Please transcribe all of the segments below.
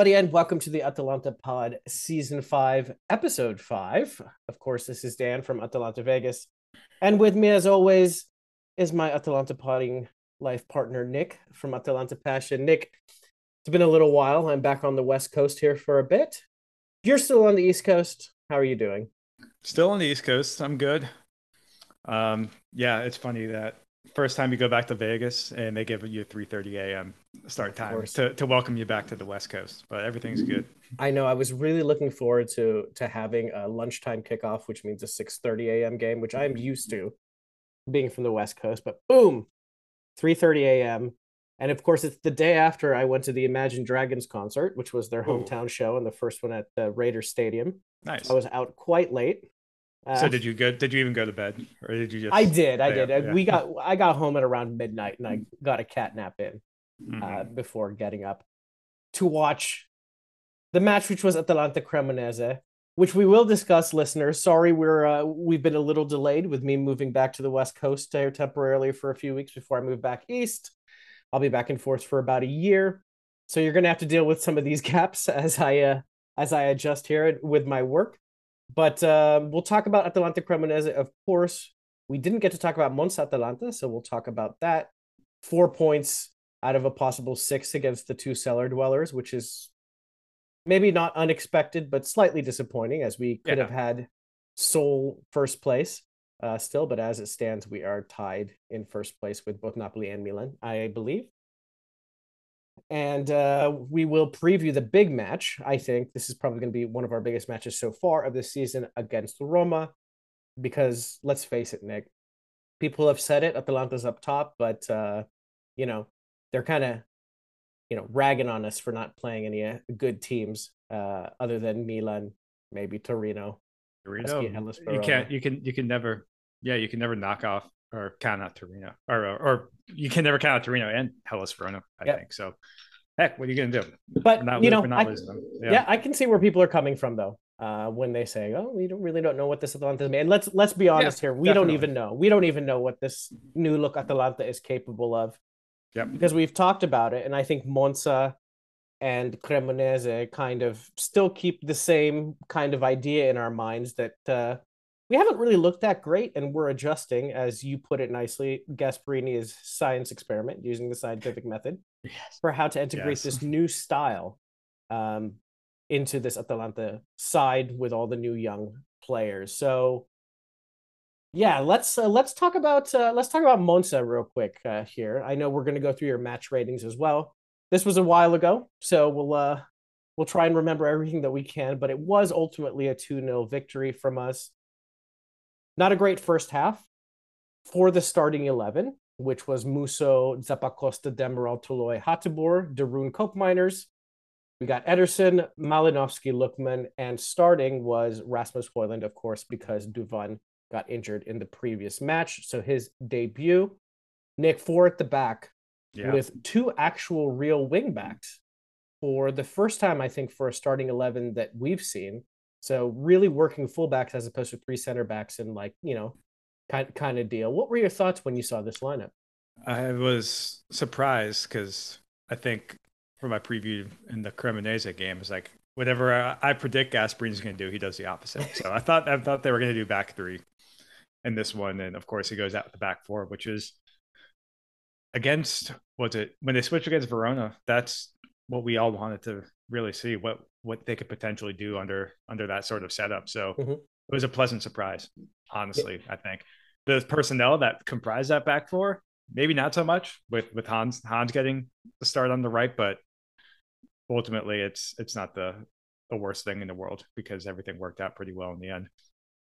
Everybody, and welcome to the Atalanta Pod Season 5, Episode 5. Of course, this is Dan from Atalanta Vegas. And with me, as always, is my Atalanta Podding life partner, Nick from Atalanta Passion. Nick, it's been a little while. I'm back on the West Coast here for a bit. You're still on the East Coast. How are you doing? Still on the East Coast. I'm good. Um, yeah, it's funny that first time you go back to Vegas and they give you a 3:30 a.m. start time to, to welcome you back to the West Coast, but everything's good. I know. I was really looking forward to to having a lunchtime kickoff, which means a 6:30 a.m. game, which I'm mm-hmm. used to being from the West Coast. But boom, 3:30 a.m. And of course, it's the day after I went to the Imagine Dragons concert, which was their hometown Ooh. show and the first one at the Raiders Stadium. Nice. So I was out quite late. Uh, so did you go? Did you even go to bed, or did you just? I did. I did. Yeah. We got. I got home at around midnight, and I got a cat nap in mm-hmm. uh, before getting up to watch the match, which was Atalanta Cremonese, which we will discuss, listeners. Sorry, we're uh, we've been a little delayed with me moving back to the West Coast here temporarily for a few weeks before I move back east. I'll be back and forth for about a year, so you're gonna have to deal with some of these gaps as I uh, as I adjust here with my work. But uh, we'll talk about Atalanta Cremonese, of course. We didn't get to talk about Monza Atalanta, so we'll talk about that. Four points out of a possible six against the two cellar dwellers, which is maybe not unexpected, but slightly disappointing as we could yeah. have had sole first place uh, still. But as it stands, we are tied in first place with both Napoli and Milan, I believe and uh, we will preview the big match. I think this is probably going to be one of our biggest matches so far of this season against Roma, because let's face it, Nick, people have said it. Atalanta's up top, but uh, you know they're kind of you know ragging on us for not playing any uh, good teams uh, other than Milan, maybe Torino. Torino, you can't, you can, you can never, yeah, you can never knock off or count out Torino, or or you can never count out Torino and Hellas Verona. I yep. think so. Heck, what are you gonna do? But not, you know, I, yeah. yeah. I can see where people are coming from though. Uh, when they say, "Oh, we don't really don't know what this Atalanta is," and let's let's be honest yeah, here, we definitely. don't even know. We don't even know what this new look Atalanta is capable of. Yeah, because we've talked about it, and I think Monza and Cremonese kind of still keep the same kind of idea in our minds that uh, we haven't really looked that great and we're adjusting as you put it nicely gasperini is science experiment using the scientific method yes. for how to integrate yes. this new style um, into this atalanta side with all the new young players so yeah let's uh, let's talk about uh, let's talk about monza real quick uh, here i know we're going to go through your match ratings as well this was a while ago so we'll uh we'll try and remember everything that we can but it was ultimately a 2-0 victory from us not a great first half for the starting 11, which was Musso, Zappacosta, Demiral, Toloi, Hateboer, De Roon Koopmeiners. We got Ederson, Malinovskyi, Lookman, and starting was Rasmus Højlund, of course, because Duván got injured in the previous match. So his debut, Nick four at the back yeah. with two actual real wingbacks for the first time, I think, for a starting 11 that we've seen. So really working fullbacks as opposed to three center backs and like, you know, kind kind of deal. What were your thoughts when you saw this lineup? I was surprised because I think for my preview in the Cremonese game is like whatever I, I predict Gasperini's going to do, he does the opposite. So I thought I thought they were going to do back three in this one, and of course he goes out with the back four, which is against what's it when they switch against Verona. That's what we all wanted to really see what what they could potentially do under under that sort of setup. So mm-hmm. it was a pleasant surprise, honestly. Yeah. I think the personnel that comprise that back four, maybe not so much with with Hans Hans getting the start on the right, but ultimately it's it's not the the worst thing in the world because everything worked out pretty well in the end.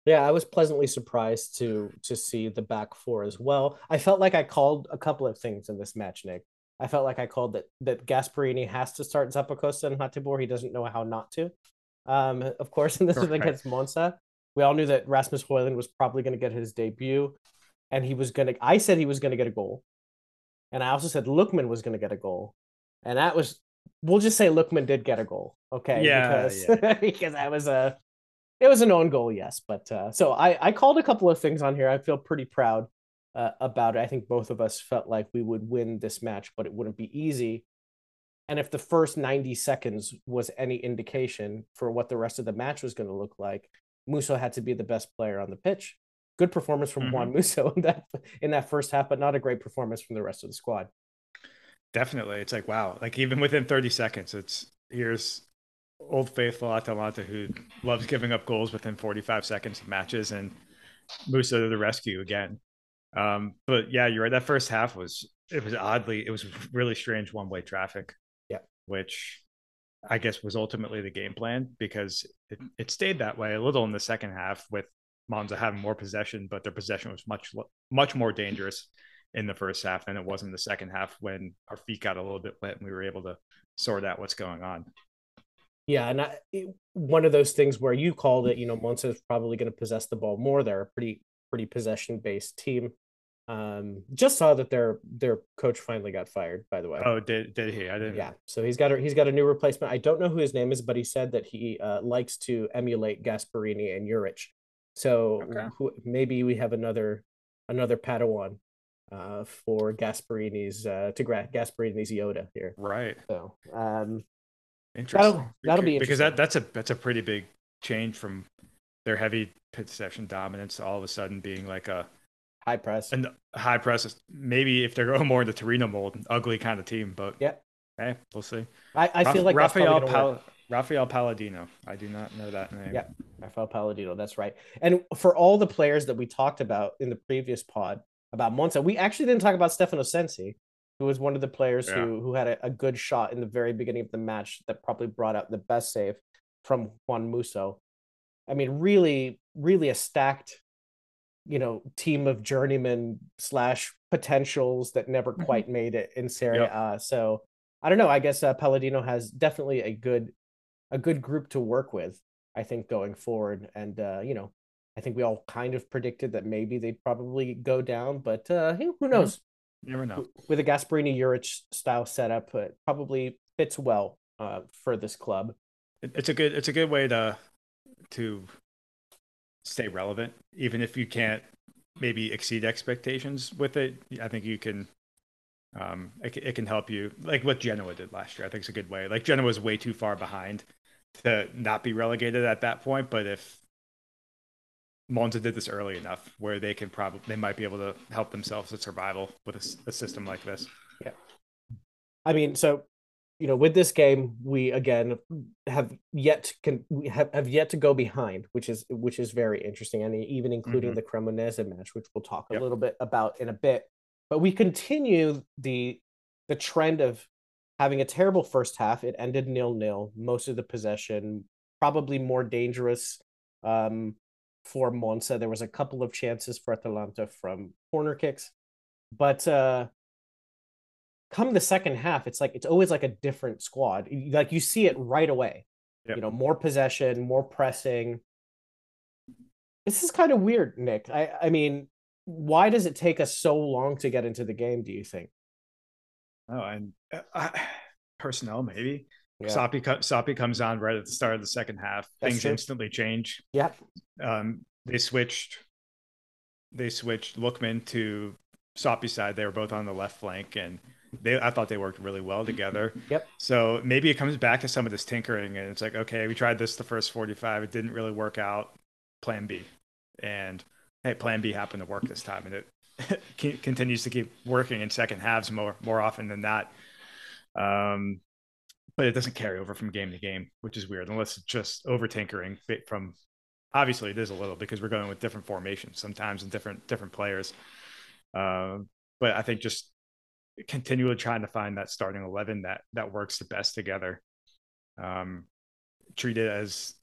Yeah, I was pleasantly surprised to to see the back four as well. I felt like I called a couple of things in this match, Nick. I felt like I called that that Gasperini has to start Zappacosta and Hateboer. He doesn't know how not to. Um, of course, and this is against Monza. We all knew that Rasmus Højlund was probably going to get his debut, and he was going to. I said he was going to get a goal, and I also said Lookman was going to get a goal, and that was. We'll just say Lookman did get a goal, okay? Yeah, because yeah. because that was a. It was an own goal, yes, but uh, so I I called a couple of things on here. I feel pretty proud uh, about it. I think both of us felt like we would win this match, but it wouldn't be easy. And if the first 90 seconds was any indication for what the rest of the match was going to look like, Musso had to be the best player on the pitch. Good performance from mm-hmm. Juan Musso in that in that first half, but not a great performance from the rest of the squad. Definitely. It's like wow, like even within 30 seconds, it's here's old faithful Atalanta who loves giving up goals within 45 seconds of matches and Musso to the rescue again. Um, but yeah, you're right. That first half was it was oddly it was really strange one way traffic. Yeah, which I guess was ultimately the game plan because it, it stayed that way a little in the second half with Monza having more possession, but their possession was much much more dangerous in the first half than it was in the second half when our feet got a little bit wet and we were able to sort out what's going on. Yeah, and I, it, one of those things where you called it, you know, Monza is probably going to possess the ball more. They're a pretty pretty possession based team. Um, just saw that their their coach finally got fired. By the way. Oh, did did he? I didn't. Yeah. So he's got a he's got a new replacement. I don't know who his name is, but he said that he uh, likes to emulate Gasperini and Juric. So okay. who, maybe we have another another Padawan uh, for Gasperini's uh, to Gasperini's Yoda here. Right. So um, interesting. That'll, that'll be because that that's a that's a pretty big change from their heavy possession dominance all of a sudden being like a high press and high press. Is maybe if they're going more into Torino mold, ugly kind of team, but yeah, hey, we'll see. I, I feel like Rafael Pal- Rafael Palladino. I do not know that name. Yeah, Rafael Palladino. That's right. And for all the players that we talked about in the previous pod about Monza, we actually didn't talk about Stefano Sensi, who was one of the players yeah. who who had a, a, good shot in the very beginning of the match that probably brought out the best save from Juan Musso. I mean, really, really a stacked you know team of journeymen slash potentials that never mm-hmm. quite made it in Serie yep. A. So I don't know. I guess uh, Palladino has definitely a good a good group to work with. I think going forward, and uh, you know, I think we all kind of predicted that maybe they'd probably go down, but uh, who mm-hmm. knows? Never know. With a Gasperini Juric style setup, it probably fits well uh, for this club. It's a good it's a good way to to stay relevant, even if you can't maybe exceed expectations with it. I think you can. Um, it, it can help you, like what Genoa did last year. I think it's a good way. Like Genoa was way too far behind to not be relegated at that point, but if Monza did this early enough, where they can probably they might be able to help themselves with survival with a, a system like this. Yeah, I mean, so you know, with this game, we again have yet to can we have, have yet to go behind, which is which is very interesting, and even including mm-hmm. the Cremonese match, which we'll talk a little bit about in a bit. But we continue the the trend of having a terrible first half. It ended nil nil. Most of the possession, probably more dangerous um, for Monza. There was a couple of chances for Atalanta from corner kicks, but uh, come the second half, it's like it's always like a different squad. Like you see it right away. Yep. You know, more possession, more pressing. This is kind of weird, Nick. I I mean, why does it take us so long to get into the game? Do you think? Oh, and uh, personnel maybe. Yeah. Soppy, Soppy comes on right at the start of the second half. That's Things true. instantly change. Yeah. Um, they switched. They switched Lookman to Soppy's side. They were both on the left flank, and they I thought they worked really well together. Yep. So maybe it comes back to some of this tinkering, and it's like, okay, we tried this the first 45, it didn't really work out. Plan B, and hey, Plan B happened to work this time, and it continues to keep working in second halves more more often than not. Um, but it doesn't carry over from game to game, which is weird, unless it's just over tinkering from. Obviously, it is a little because we're going with different formations sometimes and different different players. Uh, but I think just continually trying to find that starting 11 that that works the best together. Um treat it as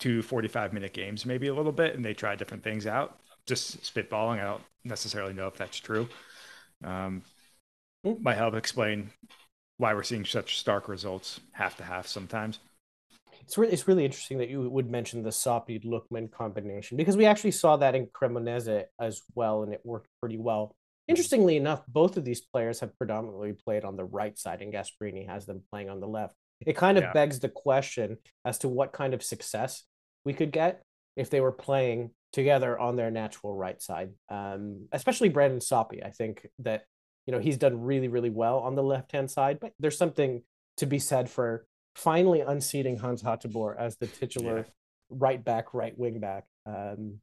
two 45 minute games maybe a little bit and they try different things out. Just spitballing i don't necessarily know if that's true. Um might help explain why we're seeing such stark results half to half sometimes. It's really, it's really interesting that you would mention the Soppy Lookman combination because we actually saw that in Cremonese as well, and it worked pretty well. Interestingly enough, both of these players have predominantly played on the right side, and Gasperini has them playing on the left. It kind of yeah. begs the question as to what kind of success we could get if they were playing together on their natural right side. Um, especially Brandon Soppy. I think that you know he's done really, really well on the left hand side, but there's something to be said for finally unseating Hans Hateboer as the titular yeah. right back, right wing back. Um,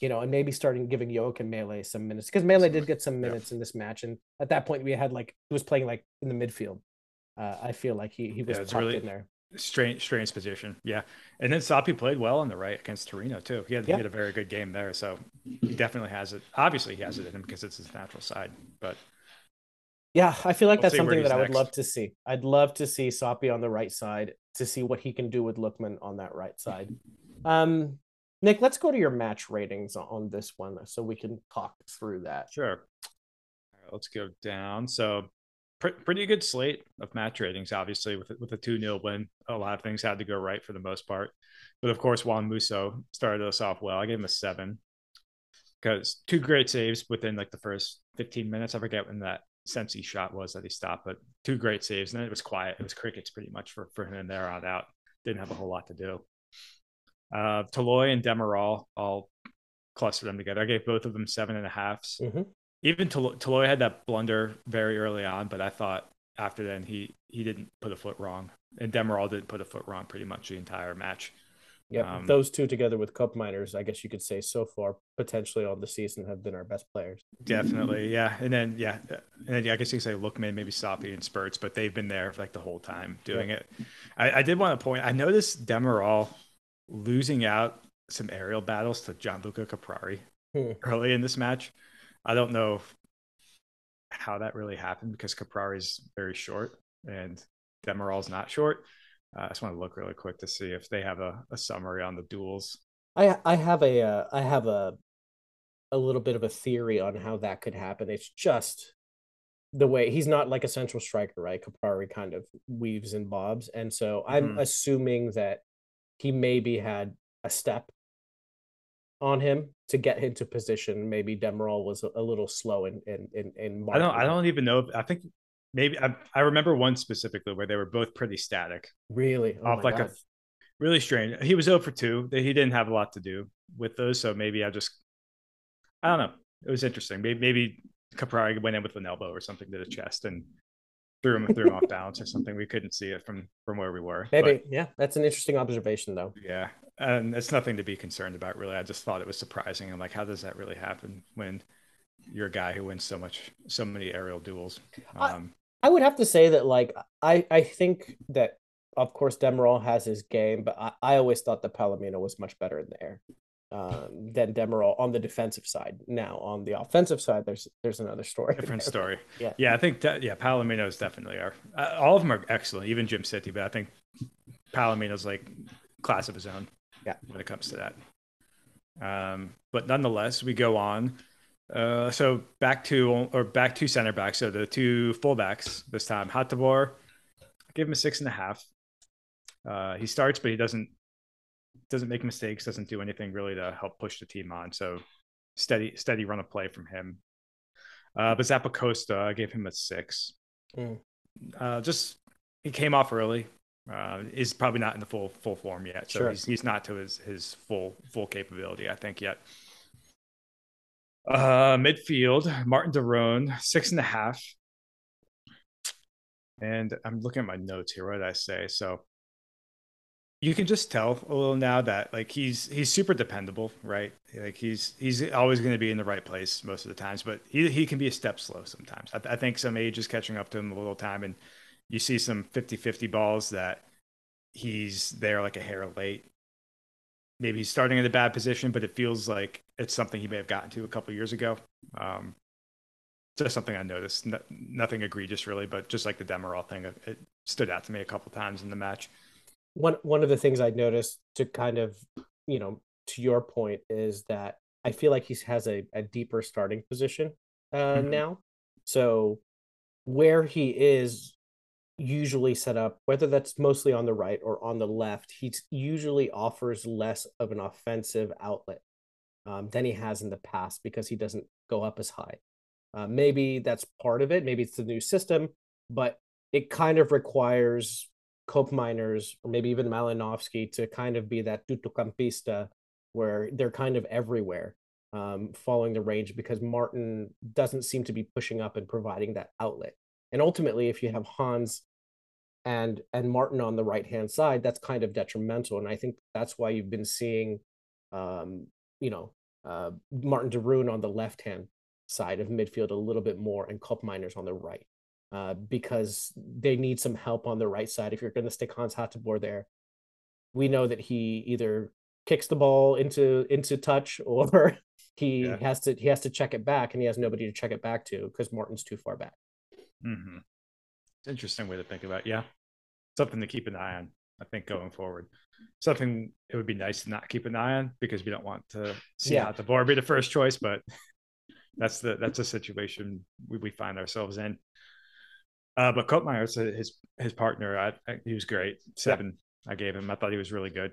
you know, and maybe starting giving Joakim Mæhle some minutes because Mæhle did get some minutes yeah. in this match, and at that point we had like he was playing like in the midfield. Uh, I feel like he he was yeah, really, in there. Strange, strange position. Yeah. And then Soppy played well on the right against Torino too. He had, yeah. he had a very good game there. So he definitely has it. Obviously he has it in him because it's his natural side, but yeah, I feel like we'll that's something that I would love to see. I'd love to see Soppy on the right side to see what he can do with Lookman on that right side. Um, Nick, let's go to your match ratings on this one so we can talk through that. Sure. Let's go down. So pretty good slate of match ratings, obviously, with with a 2 0 win. A lot of things had to go right for the most part. But of course, Juan Musso started us off well. I gave him a seven because two great saves within like the first 15 minutes. I forget when that Sensi shot was that he stopped, but two great saves. And then it was quiet. It was crickets pretty much for, for him and there on out. Didn't have a whole lot to do. Uh, Toloi and Demiral all cluster them together. I gave both of them seven and a halves. Mm-hmm even Toloi had that blunder very early on, but I thought after then he he didn't put a foot wrong, and Demiral didn't put a foot wrong pretty much the entire match. Yeah, um, those two together with Koopmeiners, I guess you could say so far potentially on the season have been our best players. Definitely, yeah, and then yeah, and then yeah, I guess you could say Lookman, maybe Soppy and spurts, but they've been there like the whole time doing yeah. it. I, I did want to point. I noticed Demiral losing out some aerial battles to Gianluca Caprari hmm. early in this match. I don't know how that really happened because Caprari is very short and Demiral's not short. Uh, I just want to look really quick to see if they have a, a summary on the duels. I I have a uh, I have a a little bit of a theory on how that could happen. It's just the way he's not like a central striker, right? Caprari kind of weaves and bobs, and so I'm mm-hmm. assuming that he maybe had a step on him to get into position. Maybe Demiral was a, little slow in in in. in I don't. I don't even know. If, I think maybe I, I remember one specifically where they were both pretty static. Really, oh off like God. a really strange. He was 0 for two. He didn't have a lot to do with those, so maybe I just I don't know. It was interesting. Maybe maybe Caprari went in with an elbow or something to the chest and threw him threw him off balance or something. We couldn't see it from from where we were. Maybe, but, yeah, that's an interesting observation, though. Yeah, and it's nothing to be concerned about, really. I just thought it was surprising. I'm like, how does that really happen when you're a guy who wins so much, so many aerial duels? Um, I, I would have to say that, like, I I think that of course Demiral has his game, but I, I always thought that Palomino was much better in the air um, than Demiral on the defensive side. Now on the offensive side, there's there's another story. Different there. story. yeah, yeah. I think that, yeah, Palomino is definitely are. Uh, all of them are excellent, even Djimsiti, but I think Palomino's like class of his own. Yeah, when it comes to that. Um, but nonetheless, we go on. Uh, so back to or back to center back. So the two fullbacks this time. Hateboer, give him a six and a half. Uh, he starts, but he doesn't doesn't make mistakes, doesn't do anything really to help push the team on. So steady, steady run of play from him. Uh, but Zappacosta, I gave him a six. Mm. Uh, just he came off early. Uh, is probably not in the full full form yet, so sure. he's he's not to his his full full capability, I think yet. Uh, midfield, Martin de Roon, six and a half. And I'm looking at my notes here. What did I say? So you can just tell a little now that like he's he's super dependable, right? Like he's he's always going to be in the right place most of the times, but he he can be a step slow sometimes. I, I think some age is catching up to him a little time, and you see some 50-50 balls that he's there like a hair late. Maybe he's starting in a bad position, but it feels like it's something he may have gotten to a couple years ago. Um, just something I noticed. No, nothing egregious really, but just like the Demiral thing, it stood out to me a couple times in the match one one of the things I noticed to kind of you know to your point is that I feel like he has a, a deeper starting position uh, mm-hmm. now. So where he is usually set up, whether that's mostly on the right or on the left, he usually offers less of an offensive outlet um, than he has in the past because he doesn't go up as high. Uh, maybe that's part of it. Maybe it's the new system, but it kind of requires Koopmeiners or maybe even Malinovskyi to kind of be that tuttocampista where they're kind of everywhere um, following the range because Martin doesn't seem to be pushing up and providing that outlet. And ultimately, if you have Hans and and Martin on the right hand side, that's kind of detrimental. And I think that's why you've been seeing, um, you know, uh, Martin de Roon on the left hand side of midfield a little bit more, and Koopmeiners on the right, uh, because they need some help on the right side. If you're going to stick Hans Hateboer there, we know that he either kicks the ball into into touch or he yeah. has to he has to check it back, and he has nobody to check it back to because Martin's too far back. Mm-hmm. Interesting way to think about. It. Yeah, something to keep an eye on. I think going forward, something it would be nice to not keep an eye on because we don't want to see yeah. out the board be the first choice, but that's the that's a situation we, we find ourselves in. Uh, but Koopmeiners, his his partner, I, I, he was great. Seven, yeah. I gave him. I thought he was really good.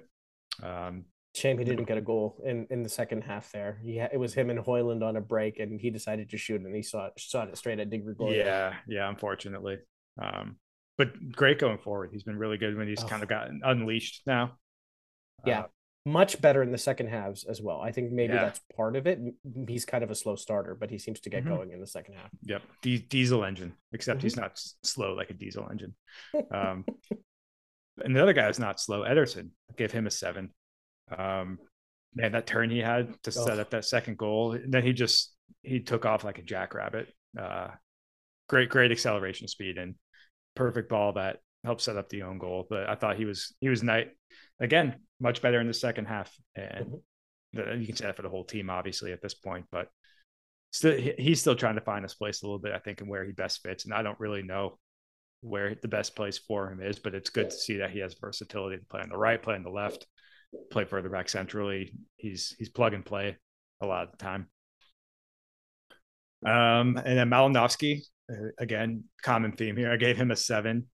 Um, Shame he didn't get a goal in, in the second half there. Yeah, it was him and Højlund on a break, and he decided to shoot, and he saw it, shot it straight at Di Gregorio. Yeah, yeah, unfortunately. Um, but great going forward. He's been really good when he's oh. kind of gotten unleashed now. Yeah, uh, much better in the second halves as well. I think maybe yeah. that's part of it. He's kind of a slow starter, but he seems to get mm-hmm. going in the second half. Yep, D- diesel engine, except mm-hmm. he's not slow like a diesel engine. Um, and the other guy is not slow. Ederson gave him a seven. Um, man, that turn he had to oh. set up that second goal, and then he just he took off like a jackrabbit. Uh, great, great acceleration speed and perfect ball that helped set up the own goal. But I thought he was he was night again much better in the second half, and mm-hmm. you can say that for the whole team, obviously at this point. But still, he's still trying to find his place a little bit, I think, and where he best fits. And I don't really know where the best place for him is, but it's good to see that he has versatility to play on the right, play on the left, play further back centrally. He's he's plug and play a lot of the time. Um, and then Malinovskyi, uh, again, common theme here. I gave him a seven.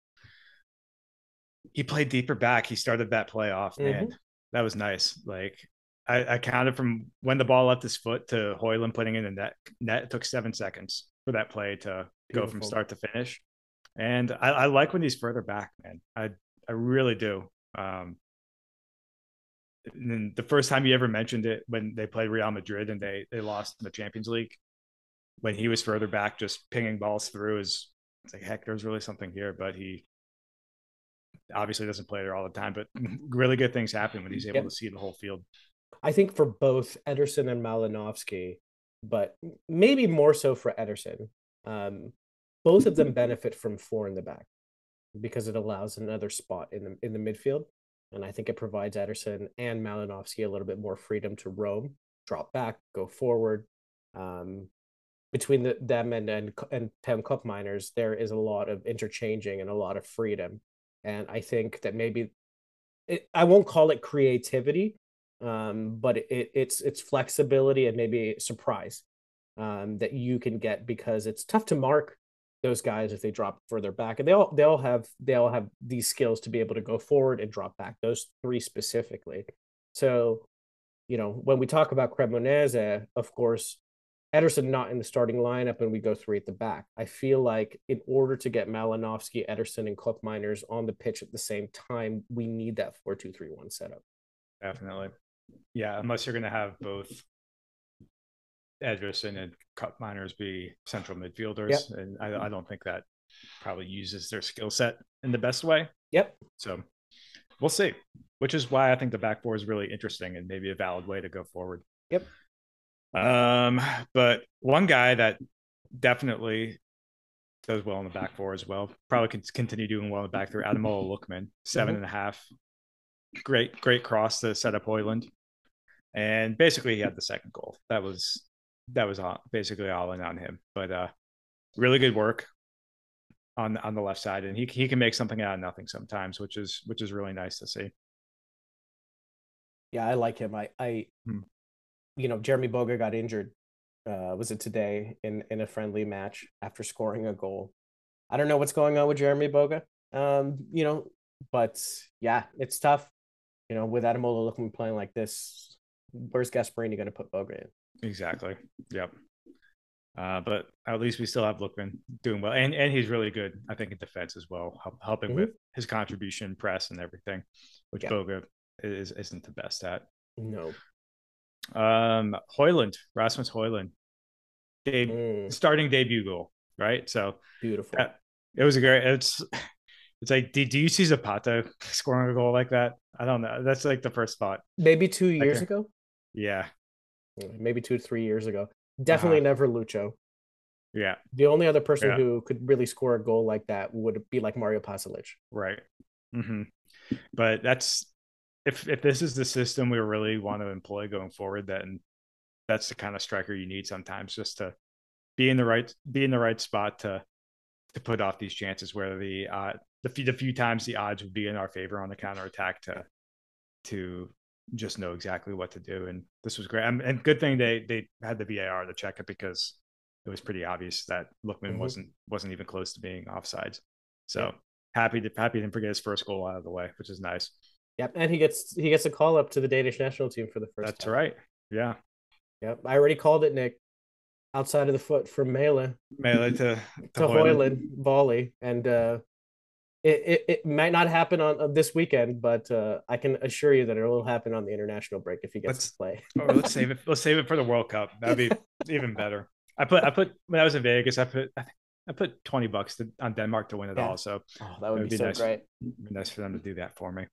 He played deeper back. He started that play off, mm-hmm. man. That was nice. Like I, I, counted from when the ball left his foot to Højlund putting in the net. Net it took seven seconds for that play to Beautiful. go from start to finish. And I, I, like when he's further back, man. I I really do. Um, and the first time you ever mentioned it when they played Real Madrid and they they lost in the Champions League, when he was further back, just pinging balls through is it's like heck, there's really something here. But he obviously doesn't play there all the time. But really good things happen when he's able yep. to see the whole field. I think for both Ederson and Malinovskyi, but maybe more so for Ederson, um, both of them benefit from four in the back because it allows another spot in the in the midfield. And I think it provides Ederson and Malinovskyi a little bit more freedom to roam, drop back, go forward. Um, between the, them and and and Tim Koopmeiners, there is a lot of interchanging and a lot of freedom. And I think that maybe it, I won't call it creativity, um, but it, it's it's flexibility and maybe surprise um, that you can get because it's tough to mark those guys if they drop further back and they all they all have they all have these skills to be able to go forward and drop back those three specifically. So you know when we talk about cremonese of course ederson not in the starting lineup and we go three at the back i feel like in order to get Malinovskyi, ederson and Koopmeiners on the pitch at the same time we need that 4-2-3-1 setup definitely yeah unless you're going to have both Ederson and Koopmeiners be central midfielders, yep. and I, I, don't think that probably uses their skill set in the best way. Yep. So we'll see. Which is why I think the back four is really interesting and maybe a valid way to go forward. Yep. Um, but one guy that definitely does well in the back four as well. Probably can continue doing well in the back three. Ademola Lookman, seven mm-hmm. and a half. Great, great cross to set up Højlund. And basically he had the second goal. That was that was all, basically all in on him. But uh, really good work on on the left side, and he he can make something out of nothing sometimes, which is which is really nice to see. Yeah, I like him. I I, hmm. You know, Jeremy Boga got injured. Uh, was it today in in a friendly match after scoring a goal? I don't know what's going on with Jeremy Boga. Um, you know, but yeah, it's tough. You know, with Ademola Lookman playing like this, where's Gasperini going to put Boga in? Exactly. Yep. Uh, but at least we still have Lookman doing well, and and he's really good, I think, in defense as well, help, helping mm-hmm. with his contribution, press, and everything, which yeah. Boga is isn't the best at. No. Um, Højlund, Rasmus Højlund, mm. starting debut goal, right? So beautiful. Uh, it was a great. It's It's like, do, do you see Zapata scoring a goal like that? I don't know. That's like the first thought. Maybe two years Okay. ago. Yeah, Maybe two to three years ago. Definitely Uh-huh. never Lucho. yeah, The only other person Yeah. who could really score a goal like that would be like Mario Pasalic. right. hmm But that's if if this is the system we really want to employ going forward, then that's the kind of striker you need sometimes, just to be in the right be in the right spot to to put off these chances where the uh the few, the few times the odds would be in our favor on the counter attack to to just know exactly what to do. And this was great. And, and good thing they they had the VAR to check it because it was pretty obvious that Lookman Mhm. wasn't wasn't even close to being offsides. So Yeah. happy to happy to forget his first goal out of the way, which is nice. Yep, and he gets he gets a call up to the Danish national team for the first. That's time. right. Yeah. Yep, I already called it, Nick. Outside of the foot from Mele Mæhle to, to Højlund volley, and uh, it, it it might not happen on, on this weekend, but uh, I can assure you that it will happen on the international break if he gets Let's- to play. Or Oh, let's save it. Let's save it for the World Cup. That'd be even better. I put I put when I was in Vegas, I put I, think I put twenty bucks to, on Denmark to win it Yeah. all. So Oh, that would That'd be, be so nice. great. be nice for them to do that for me.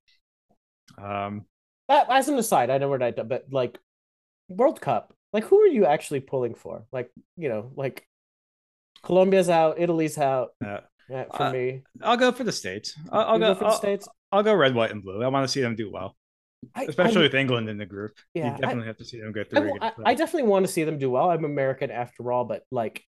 Um, That, as an aside, I know we're not done, but like World Cup, like who are you actually pulling for? Like you know, like Colombia's out, Italy's out. uh, Yeah, for Uh, me, I'll go for the states. I'll, I'll You go, for the I'll, states. I'll go red, white, and blue. I want to see them do well, I, especially I, with England in the group. Yeah, you definitely have to see them go through. I- I definitely want to see them do well. I'm American after all, but like,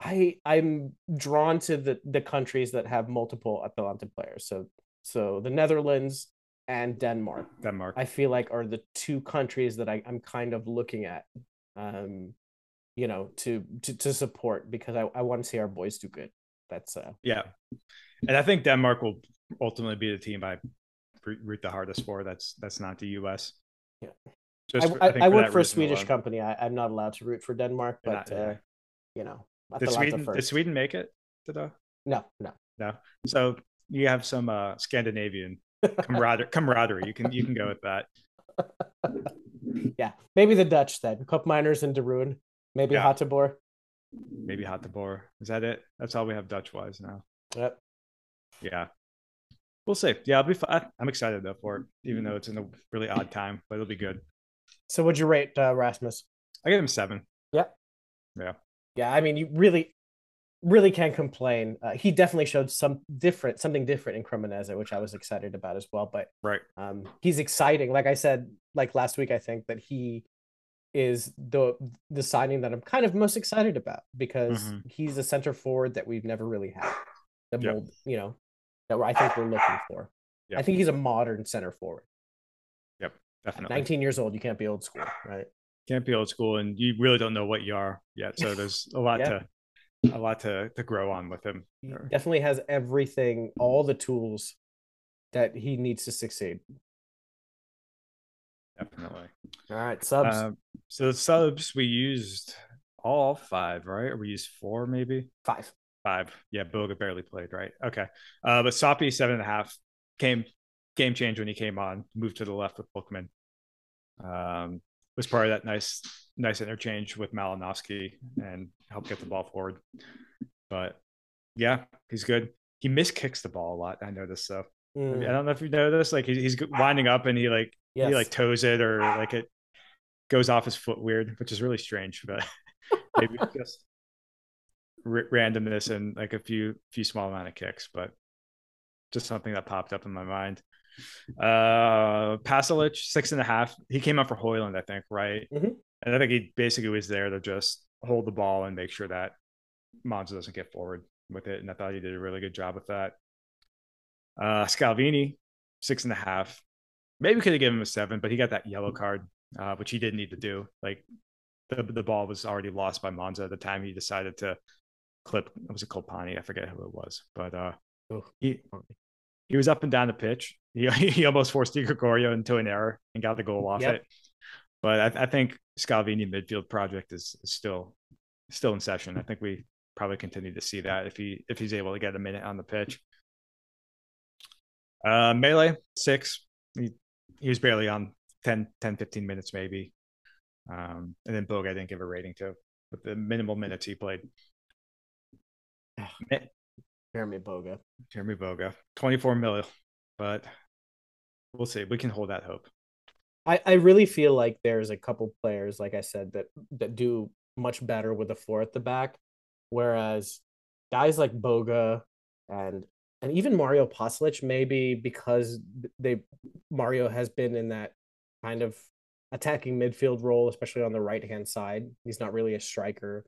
I I'm drawn to the the countries that have multiple Atalanta players. So so the Netherlands and Denmark. Denmark. I feel like are the two countries that I, I'm kind of looking at, um, you know, to to, to support because I, I want to see our boys do good. That's uh yeah, and I think Denmark will ultimately be the team I root the hardest for. That's that's not the U.S. Yeah. Just I, for- I, think I work for a Swedish alone. company. I, I'm not allowed to root for Denmark, You're but not, yeah. uh, you know, Did Sweden did. Sweden make it to the No, no. no? So you have some uh, Scandinavian camaraderie. camaraderie. You can you can go with that. yeah, maybe the Dutch then. Koopmeiners and De Roon. Maybe Yeah. Maybe Hateboer. Is that it? That's all we have Dutch wise now. Yep. Yeah. We'll see. Yeah, I'll be. I'm excited though for it, even though it's in a really odd time, but it'll be good. So would you rate uh, Rasmus? I give him seven. Yeah. Yeah. Yeah, I mean, you really, really can't complain. Uh, he definitely showed some different, something different in Cremonese, which I was excited about as well. But Right. um, he's exciting. Like I said, like last week, I think that he is the the signing that I'm kind of most excited about because Mhm. he's a center forward that we've never really had. The Yep. mold, you know, that we're, I think we're looking for. I think he's a modern center forward. Yep, Definitely. 19 years old, you can't be old school, right? Can't be old school, and you really don't know what you are yet. So there's a lot to a lot to to grow on with him. He definitely has everything, all the tools that he needs to succeed. Definitely. All right, subs. Um, so the subs we used all five, right? Or we used four, maybe Five. five. Yeah, Boga barely played, right? Okay. Uh, but Soppy seven and a half came game change when he came on, moved to the left with Lookman. Um, was part of that nice nice interchange with Malinovskyi and help get the ball forward. But yeah, he's good. He miskicks the ball a lot. I noticed so. I Mm, don't know if you noticed, like he's winding up and he like yes. he like toes it or like it goes off his foot weird, which is really strange. But maybe just r- randomness and like a few few small amount of kicks, but just something that popped up in my mind. Uh, Pasalic six and a half. He came up for Højlund, I think, right? Mhm. And I think he basically was there to just hold the ball and make sure that Monza doesn't get forward with it. And I thought he did a really good job with that. Uh, Scalvini six and a half. Maybe could have given him a seven, but he got that yellow card, uh, which he didn't need to do. Like the the ball was already lost by Monza at the time he decided to clip. It was a Colpani, I forget who it was, but uh, he he was up and down the pitch. He he almost forced Di Gregorio into an error and got the goal off Yep. it. But I, I think Scalvini midfield project is, is still still in session. I think we probably continue to see that if he if he's able to get a minute on the pitch. Uh, Mæhle six. He, he was barely on 10, 10, 15 minutes maybe. Um, and then Boga I didn't give a rating to with the minimal minutes he played. Jeremy Boga. Jeremy Boga, 24 million, but we'll see. We can hold that hope. I, I really feel like there's a couple players, like I said, that that do much better with the four at the back, whereas guys like Boga and and even Mario Pasalic, maybe because they Mario has been in that kind of attacking midfield role, especially on the right hand side. He's not really a striker.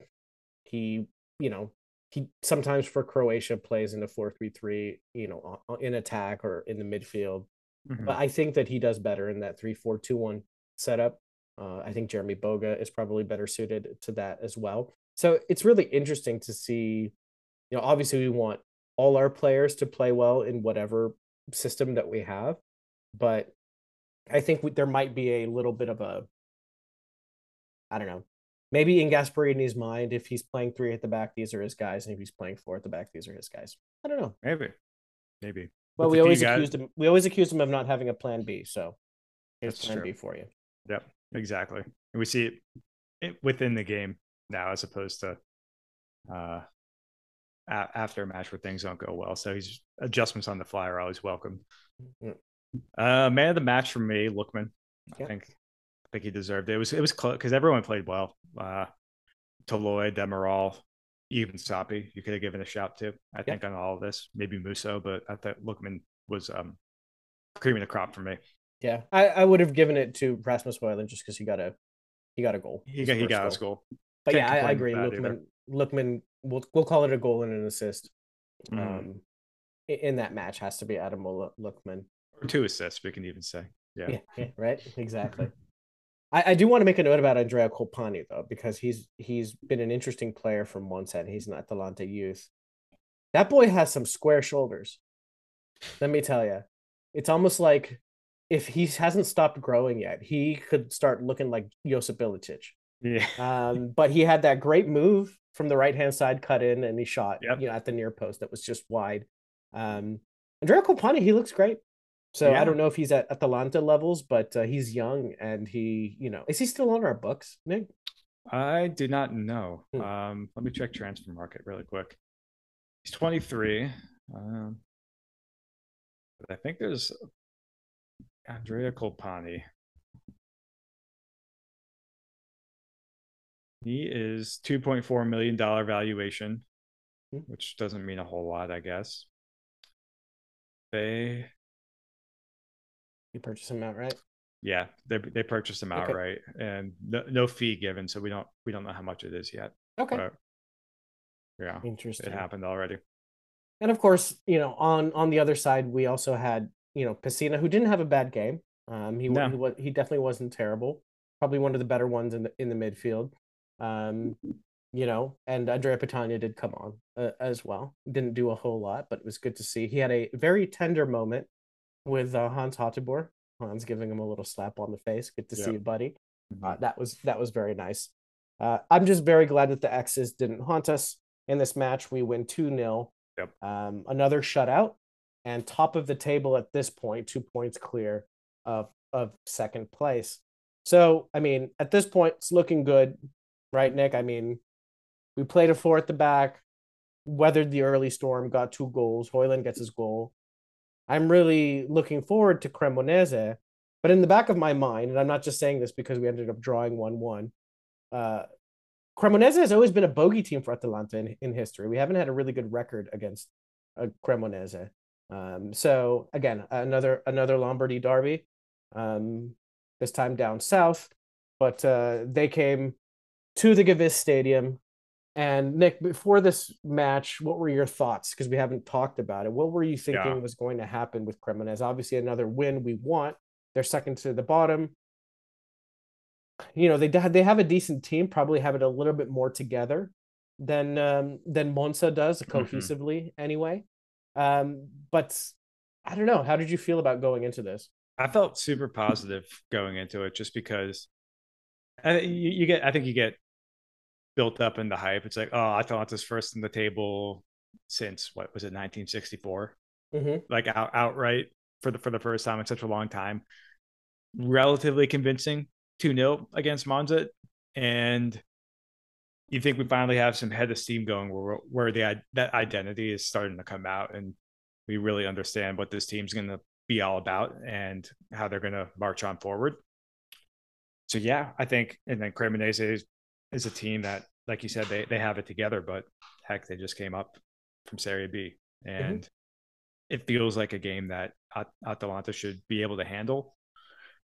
He, you know, he sometimes for Croatia plays in a 4-3-3, you know, in attack or in the midfield. Mm-hmm. But I think that he does better in that 3-4-2-1 setup. Uh, I think Jeremy Boga is probably better suited to that as well. So it's really interesting to see. You know, obviously we want all our players to play well in whatever system that we have, but I think we, there might be a little bit of a, I don't know, maybe in Gasperini's mind, if he's playing three at the back, these are his guys, and if he's playing four at the back, these are his guys. I don't know. Maybe, maybe. But we always accused him. We always accused him of not having a plan B. So here's That's plan true. B for you. Yep, exactly. And we see it within the game now, as opposed to uh, after a match where things don't go well. So he's adjustments on the fly are always welcome. Mm-hmm. Uh, man of the match for me, Lookman. I think I think he deserved it. It was it was close because everyone played well. Uh, Toloi, Demiral, even Soppy, you could have given a shout to. I think on all of this, maybe Musso, but I thought Lookman was um creaming the crop for me. Yeah, I, I would have given it to Rasmus Højlund just because he got a he got a goal. He got he got goal. his goal. But Can't yeah, I, I agree. Lookman Lookman, we'll we'll call it a goal and an assist. Mm. Um, in that match has to be Adam Lookman or two assists. We can even say, yeah, yeah, yeah right, exactly. I, I do want to make a note about Andrea Colpani though, because he's he's been an interesting player from Monza. He's an Atalanta youth. That boy has some square shoulders. Let me tell you, it's almost like if he hasn't stopped growing yet, he could start looking like Josip Ilicic. Yeah. Um, but he had that great move from the right hand side, cut in, and he shot yep. you know at the near post that was just wide. Um, Andrea Colpani, he looks great. So yeah. I don't know if he's at Atalanta levels, but uh, he's young and he, you know, is he still on our books, Nick? I do not know. Hmm. Um, let me check Transfermarkt really quick. He's 23. Um, but I think there's Andrea Colpani. He is $2.4 million valuation, hmm. which doesn't mean a whole lot, I guess. They you purchase them outright. Yeah, they they purchased them outright, okay. and no, no fee given, so we don't we don't know how much it is yet. Okay. But, yeah, interesting. It happened already. And of course, you know, on on the other side, we also had you know Pessina, who didn't have a bad game. Um, he no. he was he definitely wasn't terrible. Probably one of the better ones in the in the midfield. Um, you know, and Andrea Petagna did come on uh, as well. Didn't do a whole lot, but it was good to see. He had a very tender moment with uh, Hans Hateboer. Hans giving him a little slap on the face. Good to see you, buddy. Mm-hmm. Uh, that was that was very nice. Uh, I'm just very glad that the X's didn't haunt us in this match. We win 2 0. Yep. Um, another shutout and top of the table at this point, two points clear of, of second place. So, I mean, at this point, it's looking good, right, Nick? I mean, we played a four at the back, weathered the early storm, got two goals. Højlund gets his goal. I'm really looking forward to Cremonese. But in the back of my mind, and I'm not just saying this because we ended up drawing 1 1, uh, Cremonese has always been a bogey team for Atalanta in, in history. We haven't had a really good record against uh, Cremonese. Um, so again, another another Lombardy derby, um, this time down south, but uh, they came to the Gewiss Stadium and Nick, before this match, what were your thoughts? Because we haven't talked about it. What were you thinking yeah. was going to happen with Cremonese? Obviously, another win we want. They're second to the bottom. You know, they they have a decent team. Probably have it a little bit more together than um, than Monza does mm-hmm. cohesively, mm-hmm. anyway. Um, but I don't know. How did you feel about going into this? I felt super positive going into it, just because I, you, you get. I think you get built up in the hype. It's like, oh, Atalanta's first in the table since what was it, 1964? Mm-hmm. Like out, outright for the for the first time in such a long time. Relatively convincing 2 0 against Monza. And you think we finally have some head of steam going where where the that identity is starting to come out and we really understand what this team's going to be all about and how they're going to march on forward. So yeah, I think and then Cremonese is, a team that like you said they they have it together but heck they just came up from Serie B mm-hmm. and mm-hmm. it feels like a game that Atalanta should be able to handle.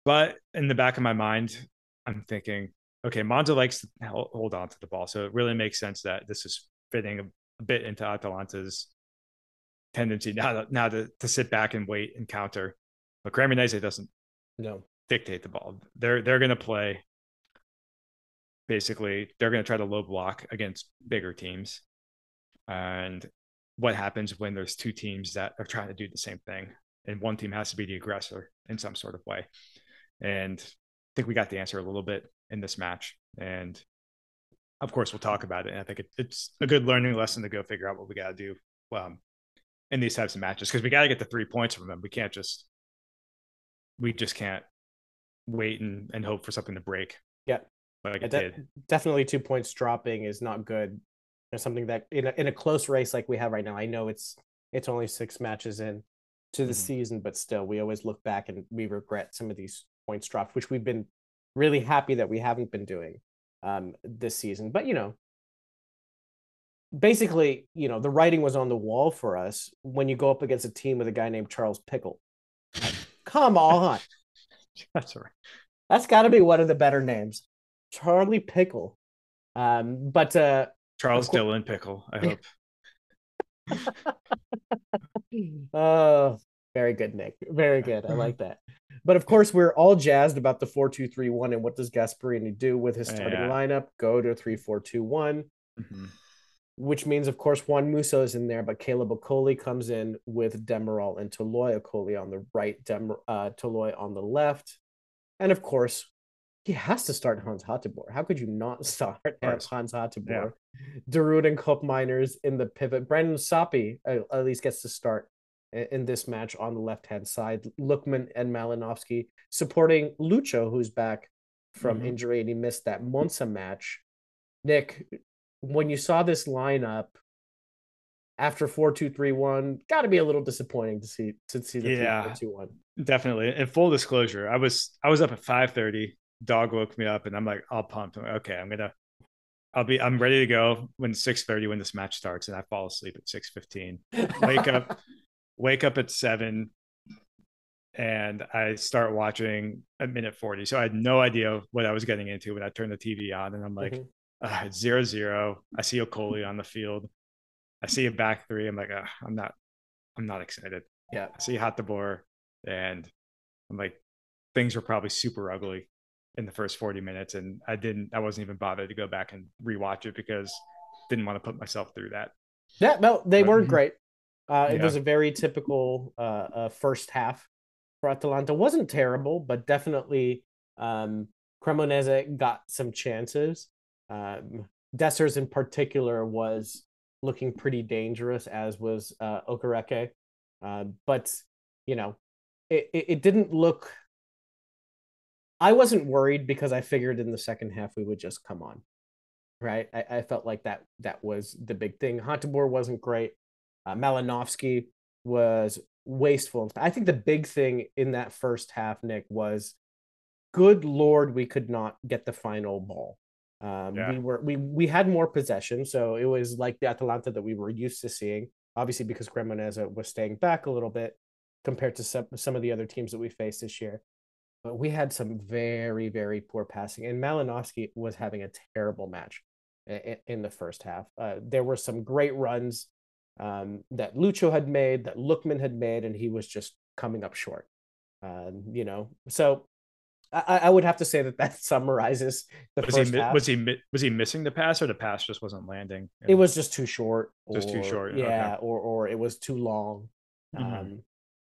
But in the back of my mind, I'm thinking okay, Monza likes to hold on to the ball. So it really makes sense that this is fitting a, a bit into Atalanta's tendency now to, now to, to sit back and wait and counter. But Cremonese doesn't no. dictate the ball. They're they're going to play. Basically, they're going to try to low block against bigger teams. And what happens when there's two teams that are trying to do the same thing, and one team has to be the aggressor in some sort of way. And I think we got the answer a little bit in this match. And of course, we'll talk about it. And I think it, it's a good learning lesson to go figure out what we got to do um, in these types of matches because we got to get the three points from them. We can't just, we just can't wait and, and hope for something to break. Yeah. Like it de- did. Definitely two points dropping is not good. There's something that in a, in a close race like we have right now, I know it's, it's only six matches in to the mm-hmm. season, but still we always look back and we regret some of these points dropped, which we've been really happy that we haven't been doing um, this season. But you know, basically, you know, the writing was on the wall for us when you go up against a team with a guy named Charles Pickel. Come on, that's right. That's got to be one of the better names, Charlie Pickel. Um, but uh, Charles course... Dylan Pickle. I hope. oh, very good, Nick. Very good. I like that. But of course, we're all jazzed about the 4 2 3 1 and what does Gasperini do with his starting yeah. lineup? Go to 3 4 2 1, mm-hmm. which means, of course, Juan Musso is in there, but Caleb Okoli comes in with Demiral and Toloi. Okoli on the right, Dem- uh, Toloi on the left. And of course, he has to start Hans Hateboer. How could you not start Hans Hateboer? Yeah. De Roon and Koopmeiners in the pivot. Brandon Soppy uh, at least gets to start in this match on the left hand side. Lookman and Malinovskyi supporting Lucho, who's back from mm-hmm. injury and he missed that Monza match. Nick, when you saw this lineup after four two three one, got to be a little disappointing to see to see the yeah, two one. Definitely. In full disclosure, I was I was up at five thirty. Dog woke me up, and I'm like all pumped. I'm like, okay, I'm gonna I'll be I'm ready to go when 6:30 when this match starts and I fall asleep at 6:15. Wake up wake up at seven and I start watching at minute 40. So I had no idea what I was getting into when I turned the TV on. And I'm like, mm-hmm. uh, zero zero. I see Okoli on the field. I see a back three. I'm like, uh, I'm not, I'm not excited. Yeah. I see Hateboer and I'm like, things were probably super ugly in the first 40 minutes. And I didn't, I wasn't even bothered to go back and rewatch it because didn't want to put myself through that. Yeah, no, they but, weren't great. Uh, yeah. It was a very typical uh, uh, first half for Atalanta. wasn't terrible, but definitely um, Cremonese got some chances. Um, Dessers in particular was looking pretty dangerous, as was uh, Okereke. Uh, but you know, it, it, it didn't look. I wasn't worried because I figured in the second half we would just come on, right? I, I felt like that that was the big thing. Hateboer wasn't great. Uh, Malinovskyi was wasteful. I think the big thing in that first half, Nick, was good lord, we could not get the final ball. Um, yeah. We were we we had more possession, so it was like the Atalanta that we were used to seeing. Obviously, because Cremonese was staying back a little bit compared to some some of the other teams that we faced this year. But we had some very very poor passing, and Malinovskyi was having a terrible match in, in the first half. Uh, there were some great runs um, that Lucho had made, that Lookman had made, and he was just coming up short. Um, you know, so I, I, would have to say that that summarizes the was first he, half. Was he was he missing the pass, or the pass just wasn't landing? It was just too short. Just too short. Yeah, okay. or or it was too long. Mm-hmm. Um,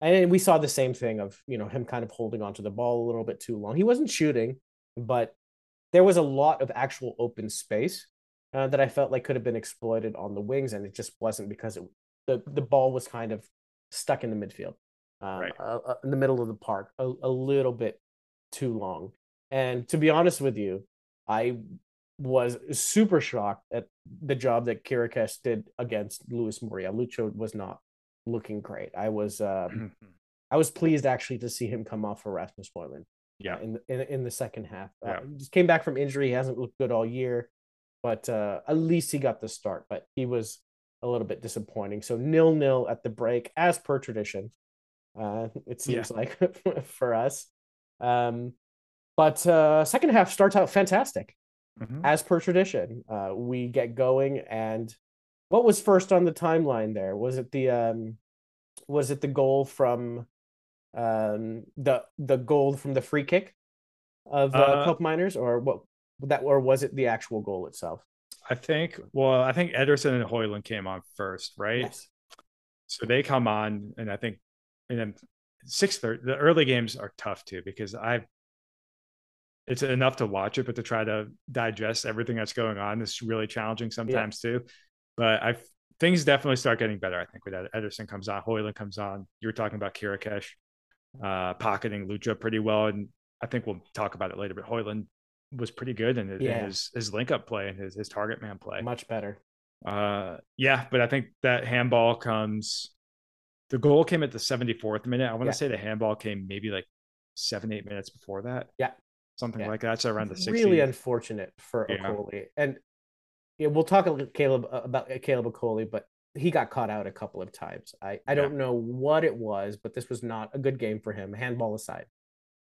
and we saw the same thing of you know him kind of holding onto the ball a little bit too long. He wasn't shooting, but there was a lot of actual open space uh, that I felt like could have been exploited on the wings, and it just wasn't because it, the the ball was kind of stuck in the midfield, um, right. uh, uh, in the middle of the park, a, a little bit too long. And to be honest with you, I was super shocked at the job that Chiriches did against Luis Muriel. Lucho was not looking great. I was um, Mm-hmm. I was pleased actually to see him come off for Rasmus Højlund. Yeah. uh, in, the, in in the second half. Uh, Yeah. he just came back from injury. He hasn't looked good all year, but uh, at least he got the start. But he was a little bit disappointing. So nil nil at the break, as per tradition. Uh, it seems like for us. Um, but uh, second half starts out fantastic, Mhm. as per tradition. Uh, we get going, and what was first on the timeline there? Was it the um, was it the goal from um the the goal from the free kick of uh, Uh, Koopmeiners, or what that, or was it the actual goal itself? I think. Well, I think Ederson and Højlund came on first, right? Yes. So they come on, and I think, and then six thirty. The early games are tough too because I. It's enough to watch it, but to try to digest everything that's going on is really challenging sometimes too. But I things definitely start getting better. I think with Ed- Ederson comes on, Højlund comes on. You were talking about Chiriches, uh, pocketing Lucho pretty well, and I think we'll talk about it later. But Højlund was pretty good in his Yeah. his, his link up play and his his target man play. Much better. Uh, yeah, but I think that handball comes. The goal came at the 74th minute. I want to Yeah. say the handball came maybe like seven, eight minutes before that. Yeah. Something Yeah. like that. So around the 60. Really unfortunate for Yeah. Okoli. And yeah, we'll talk a little Caleb uh, about Caleb Okoli, but he got caught out a couple of times. I, I don't know what it was, but this was not a good game for him, handball aside,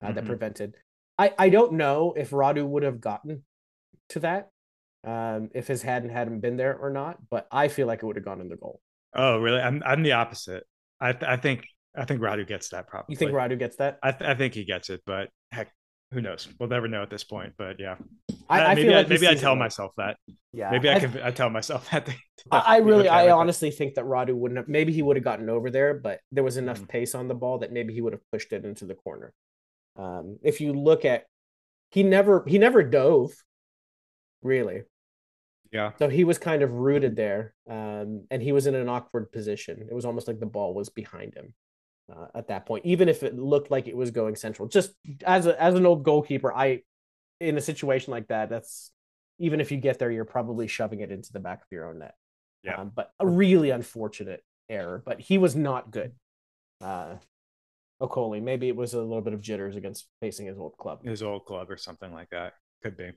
uh, that Mhm. prevented. I, I don't know if Radu would have gotten to that um, if his hadn't hadn't been there or not, but I feel like it would have gone in the goal. oh, really? I'm I'm the opposite. I th- I think I think Radu gets that probably. You think Radu gets that? I th- I think he gets it, but heck, who knows? We'll never know at this point. But yeah, I, Uh, I maybe feel I, like he maybe I tell myself that. Yeah, Maybe I, I- can I tell myself that. I, I really, I honestly honestly think that Radu wouldn't have. Maybe he would have gotten over there, but there was enough Mhm. pace on the ball that maybe he would have pushed it into the corner. Um, if you look at, he never, he never dove, really. Yeah. So he was kind of rooted there, um, and he was in an awkward position. It was almost like the ball was behind him uh, at that point, even if it looked like it was going central. Just as a, as an old goalkeeper, I, in a situation like that, that's even if you get there, you're probably shoving it into the back of your own net. Yeah. Um, but a really unfortunate error. But he was not good. Uh, Okoli, maybe it was a little bit of jitters against facing his old club. his old club or something like that. Could be.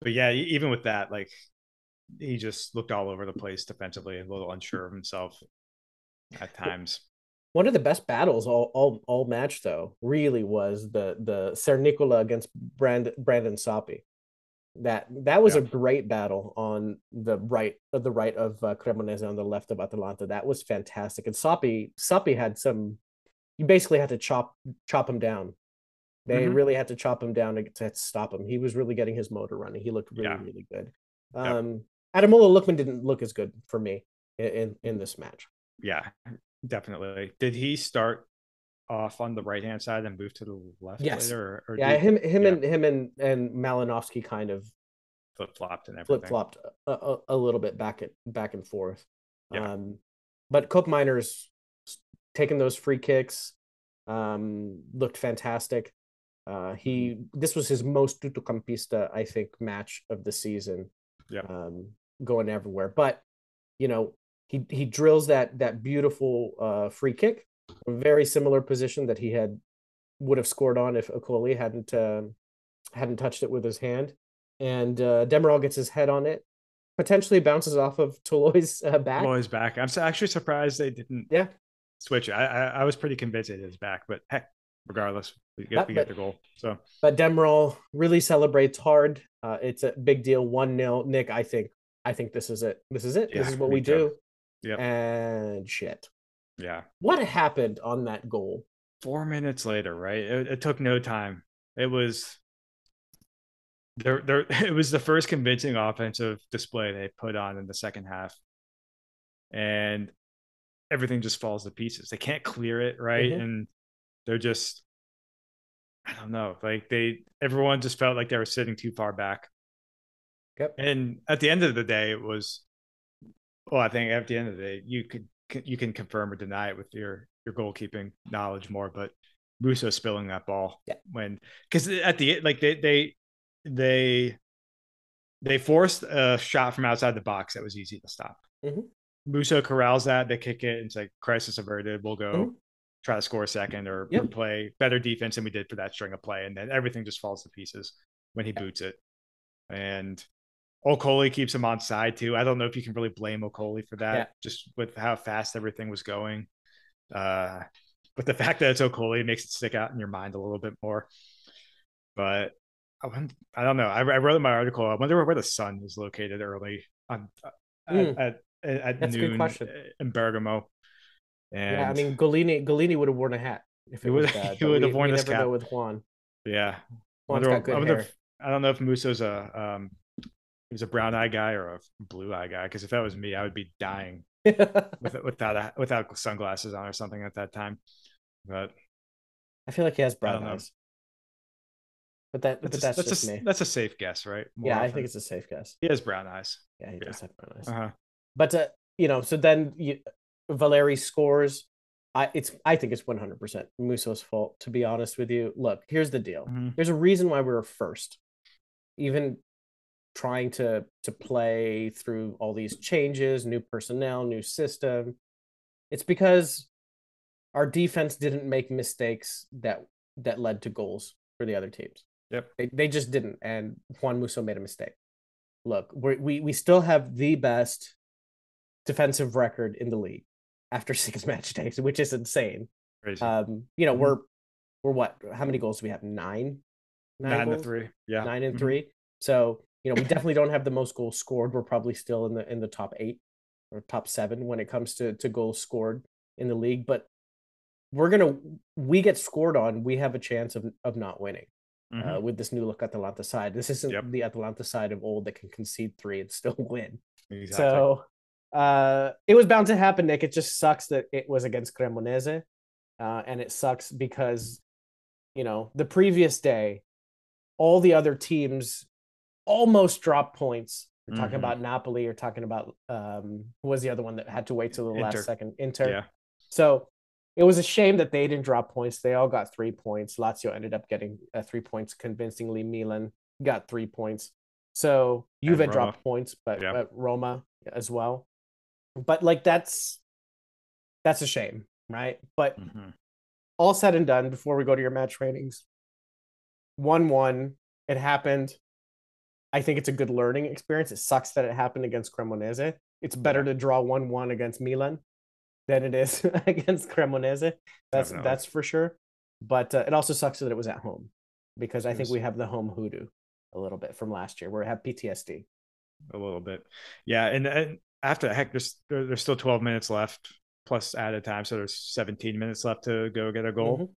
But yeah, even with that, like he just looked all over the place defensively, a little unsure of himself at times. One of the best battles all all all match though really was the the Sernicola against Brand, Brandon Soppy. That that was Yeah. a great battle on the right of the right of uh, Cremonese on the left of Atalanta. That was fantastic. And Soppy Soppy had some. You basically had to chop chop him down. They Mhm. really had to chop him down to, to stop him. He was really getting his motor running. He looked really Yeah. really good. Yeah. Um, Ademola Lookman didn't look as good for me in in, in this match. Yeah, definitely. Did he start off on the right hand side and move to the left Yes. later? Or, or Yeah, did him him yeah. and him and and Malinovskyi kind of flip flopped and everything? flip flopped a, a, a little bit back at back and forth. Yeah. Um, but Koopmeiners taking those free kicks um, looked fantastic. Uh, he Mm-hmm. this was his most tuttocampista, I think, match of the season. Yeah. Um, going everywhere, but you know he he drills that that beautiful uh, free kick, a very similar position that he had would have scored on if Okoli hadn't um hadn't touched it with his hand. And uh, Demiral gets his head on it, potentially bounces off of Toloi's uh, back. Always back. I'm actually surprised they didn't Yeah. switch. I, I I was pretty convinced it is back, but heck, regardless, we get Yeah, we get but- the goal. So But Demiral really celebrates hard. Uh, it's a big deal. One 0 Nick, I think. I think this is it. This is it. this is what we too. do. Yep. And shit. yeah, What happened on that goal? four minutes later, right? It, it took no time. It was there. There. It was the first convincing offensive display they put on in the second half, and everything just falls to pieces. They can't clear it right, Mhm. and they're just. I don't know. Like they, everyone just felt like they were sitting too far back. Yep. And at the end of the day, it was. Well, I think at the end of the day, you could you can confirm or deny it with your your goalkeeping knowledge more, but Russo spilling that ball Yeah. when because at the like they they they they forced a shot from outside the box that was easy to stop. Mm-hmm. Musso corrals that. They kick it and say, crisis averted. We'll go mm-hmm. try to score a second or, yep. or, play better defense than we did for that string of play. And then everything just falls to pieces when he boots it. And Okoli keeps him on side too. I don't know if you can really blame Okoli for that, yeah. just with how fast everything was going. Uh, but the fact that it's Okoli makes it stick out in your mind a little bit more. But I, I don't know. I, I, wrote in my article. I wonder where the sun is located early on mm. at, at, at noon in Bergamo. And yeah, I mean, Gollini Gollini would have worn a hat if it, it was bad. he would have worn we his cap with Juan. Yeah, Juan's wonder, got good hair. If, I don't know if Musso's a um, he was a brown eye guy or a blue eye guy. Because if that was me, I would be dying with, without a, without sunglasses on or something at that time. But I feel like he has brown eyes. But that, that's but that's, a, that's just a, me. That's a safe guess, right? More yeah, often. I think it's a safe guess. He has brown eyes. Yeah, he yeah. does have brown eyes. Uh-huh. But uh, you know, so then you, Valeri scores. I it's I think it's 100% Musso's fault. To be honest with you, look, here's the deal. Mm-hmm. There's a reason why we were first. Even trying to to play through all these changes, new personnel, new system. It's because our defense didn't make mistakes that that led to goals for the other teams. Yep. They, they just didn't. And Juan Musso made a mistake. Look, we we we still have the best defensive record in the league after six match days, which is insane. Crazy. Um, you know, mm-hmm. we're we're what? How many goals do we have? Nine. Nine, Nine to three. Yeah. Nine and mm-hmm. three. So you know, we definitely don't have the most goals scored. We're probably still in the in the top eight or top seven when it comes to to goals scored in the league. But we're gonna we get scored on, we have a chance of of not winning. Uh, mm-hmm. Uh, with this new look Atalanta side, this isn't yep. the Atalanta side of old that can concede three and still win. Exactly. So uh, it was bound to happen, Nick. It just sucks that it was against Cremonese, uh, and it sucks because you know the previous day, all the other teams almost drop points. We're talking mm-hmm. about Napoli. You're talking about um, who was the other one that had to wait till the Inter. last second? Inter. Yeah. So it was a shame that they didn't drop points. They all got three points. Lazio ended up getting uh, three points convincingly. Milan got three points. So Juve dropped points, but, yeah. but Roma as well. But like that's that's a shame, right? But mm-hmm. all said and done, before we go to your match ratings, one one. It happened. I think it's a good learning experience. It sucks that it happened against Cremonese. It's better to draw one one against Milan than it is against Cremonese. That's Definitely. that's for sure. But uh, it also sucks that it was at home because I think we have the home hoodoo a little bit from last year. where We have PTSD. A little bit, yeah. And, and after heck, there's there, there's still 12 minutes left plus added time, so there's 17 minutes left to go get a goal. Mm-hmm.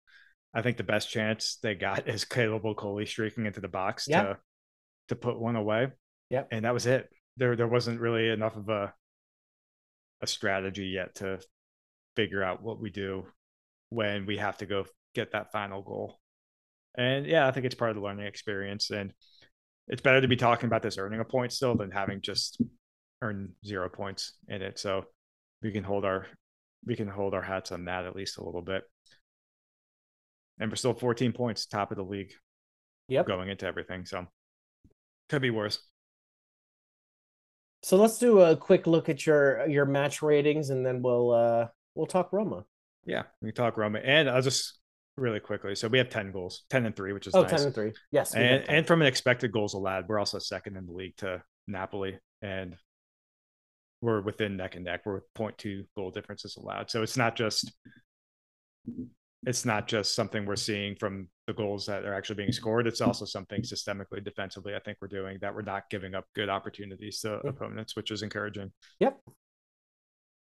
I think the best chance they got is Caleb Okoli streaking into the box yeah. to to put one away. Yeah, and that was it. There there wasn't really enough of a a strategy yet to figure out what we do when we have to go get that final goal. And yeah, I think it's part of the learning experience. And it's better to be talking about this earning a point still than having just earn zero points in it. So we can hold our we can hold our hats on that at least a little bit. And we're still 14 points, top of the league. Yep. Going into everything. So could be worse. So let's do a quick look at your your match ratings and then we'll uh we'll talk Roma. Yeah, we talk Roma. And I'll just really quickly. So we have 10 goals, 10 and 3, which is oh, nice. 10 and 3. Yes. And, and from an expected goals allowed, we're also second in the league to Napoli. And we're within neck and neck. We're with 0.2 goal differences allowed. So it's not just it's not just something we're seeing from the goals that are actually being scored. It's also something systemically defensively I think we're doing that we're not giving up good opportunities to opponents, which is encouraging. Yep.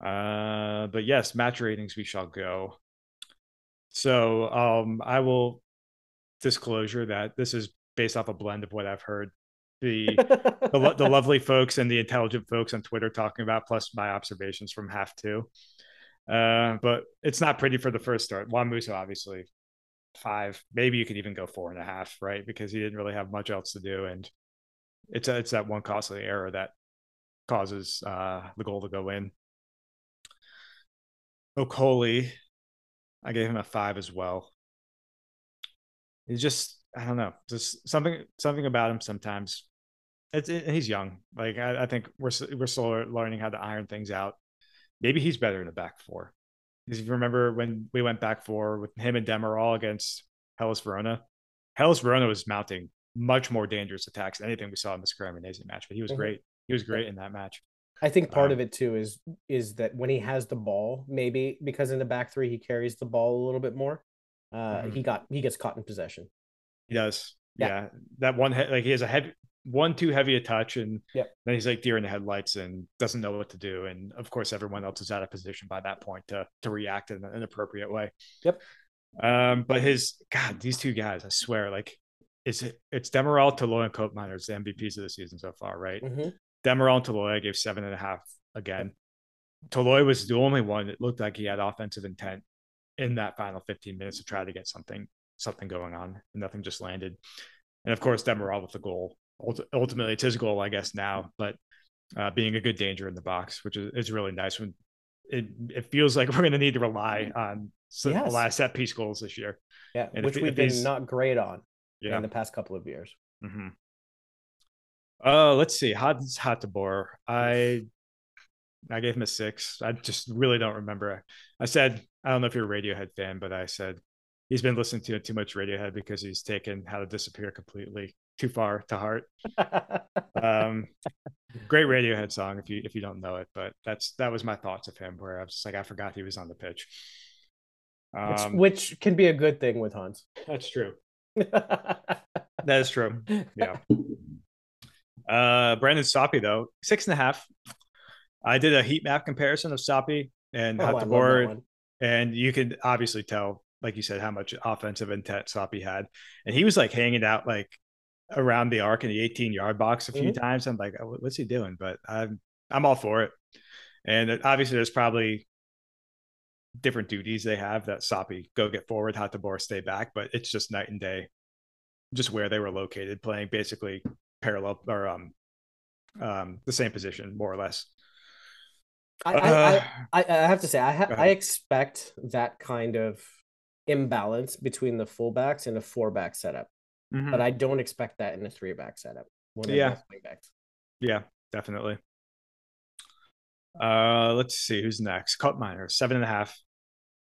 Uh, but yes, match ratings we shall go. So um, I will disclosure that this is based off a blend of what I've heard the the, the, lovely folks and the intelligent folks on Twitter talking about, plus my observations from half two. Uh, but it's not pretty for the first start. Juan Musso, obviously, five. Maybe you could even go four and a half, right? Because he didn't really have much else to do, and it's a, it's that one costly error that causes uh, the goal to go in. Okoli, I gave him a five as well. He's just I don't know, just something something about him sometimes it's it, he's young. Like I, I think we're we're still learning how to iron things out. Maybe he's better in the back four. Because if you remember when we went back four with him and Demiral against Hellas Verona, Hellas Verona was mounting much more dangerous attacks than anything we saw in the Cremonese match. But he was mm-hmm. great. He was great in that match. I think part um, of it too is is that when he has the ball, maybe because in the back three he carries the ball a little bit more. Uh, mm-hmm. He got he gets caught in possession. He does. Yeah, yeah. that one like he has a heavy one too heavy a touch, and yep. then he's like deer in the headlights and doesn't know what to do. And of course, everyone else is out of position by that point to to react in an appropriate way. Yep. Um, but his God, these two guys, I swear, like is it it's Demiral, Toloi, and Koopmeiners the MVPs of the season so far, right? Mm-hmm. Demiral and Toloi gave seven and a half again. Toloi was the only one that looked like he had offensive intent in that final 15 minutes to try to get something something going on. And nothing just landed. And of course, Demiral with the goal. Ultimately, it's his goal, I guess, now, but uh, being a good danger in the box, which is, is really nice when it, it feels like we're going to need to rely on some yes. last set piece goals this year. Yeah, and which if, we've if been not great on yeah. in the past couple of years. Mm-hmm. Uh, let's see. Hans Hateboer. I I gave him a six. I just really don't remember. I said I don't know if you're a Radiohead fan, but I said he's been listening to too much Radiohead because he's taken How to Disappear completely too far to heart. um, great Radiohead song if you if you don't know it, but that's that was my thoughts of him. Where I was just like I forgot he was on the pitch. Um, which, which can be a good thing with Hans. That's true. that is true. Yeah. Uh, Brandon Soppy though six and a half. I did a heat map comparison of Soppy and oh, board, and you could obviously tell, like you said, how much offensive intent Soppy had, and he was like hanging out like around the arc in the 18 yard box a few mm-hmm. times. I'm like, oh, what's he doing? But I'm I'm all for it. And obviously, there's probably different duties they have that Soppy go get forward, Hateboer stay back, but it's just night and day, just where they were located, playing basically parallel or um um the same position more or less. I uh, I, I, I, have to say I ha- I expect that kind of imbalance between the fullbacks and a four back setup, mm-hmm. but I don't expect that in a three back setup. yeah, yeah, definitely. Uh, let's see who's next. Koopmeiner, seven and a half.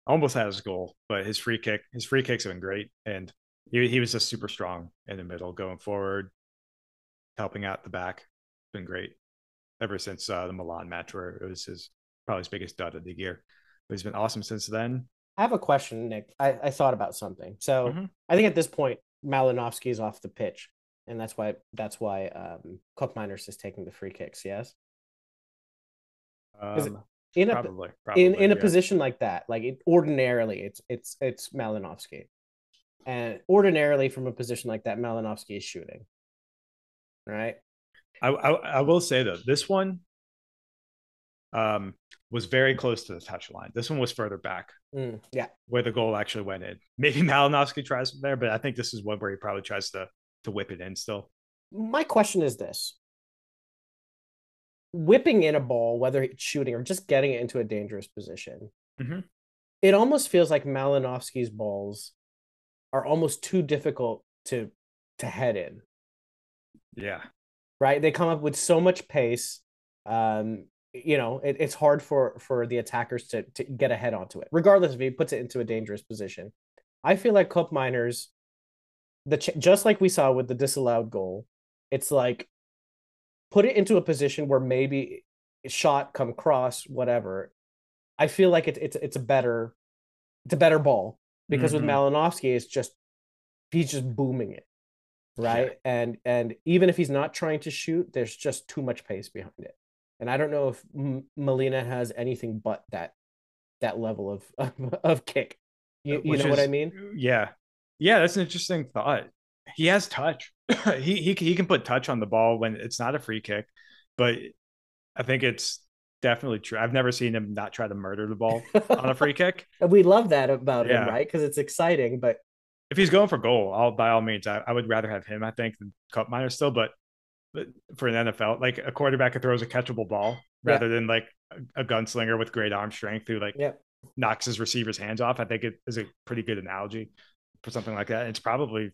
Almost had his goal, but his free kick, his free kicks have been great, and he he was just super strong in the middle, going forward, helping out the back. It's been great ever since uh, the Milan match, where it was his probably his biggest dud of the year. But he's been awesome since then. I have a question, Nick. I, I thought about something. So mm-hmm. I think at this point, Malinovskyi is off the pitch, and that's why that's why um, Koopmeiners is taking the free kicks. Yes. Um, in a probably, probably, in in a yeah. position like that, like it, ordinarily, it's it's it's Malinovskyi, and ordinarily from a position like that, Malinovskyi is shooting. Right. I, I, I will say though, this one um was very close to the touch line. This one was further back. Mm, yeah. Where the goal actually went in. Maybe Malinovskyi tries from there, but I think this is one where he probably tries to to whip it in still. My question is this whipping in a ball, whether it's shooting or just getting it into a dangerous position, mm-hmm. it almost feels like Malinovskyi's balls are almost too difficult to to head in. Yeah. Right. They come up with so much pace. Um, you know, it, it's hard for for the attackers to to get ahead onto it, regardless if he puts it into a dangerous position. I feel like Koopmeiners the ch- just like we saw with the disallowed goal, it's like put it into a position where maybe shot come cross whatever i feel like it, it's it's a better it's a better ball because mm-hmm. with Malinovskyi it's just he's just booming it right yeah. and and even if he's not trying to shoot there's just too much pace behind it and i don't know if M- Molina has anything but that that level of of, of kick uh, you, you know is, what i mean uh, yeah yeah that's an interesting thought he has touch. he, he he can put touch on the ball when it's not a free kick, but I think it's definitely true. I've never seen him not try to murder the ball on a free kick. we love that about yeah. him, right? Because it's exciting. But if he's going for goal, I'll by all means, I, I would rather have him. I think than Koopmeiner still, but, but for an NFL, like a quarterback who throws a catchable ball rather yeah. than like a, a, gunslinger with great arm strength who like yeah. knocks his receiver's hands off. I think it is a pretty good analogy for something like that. It's probably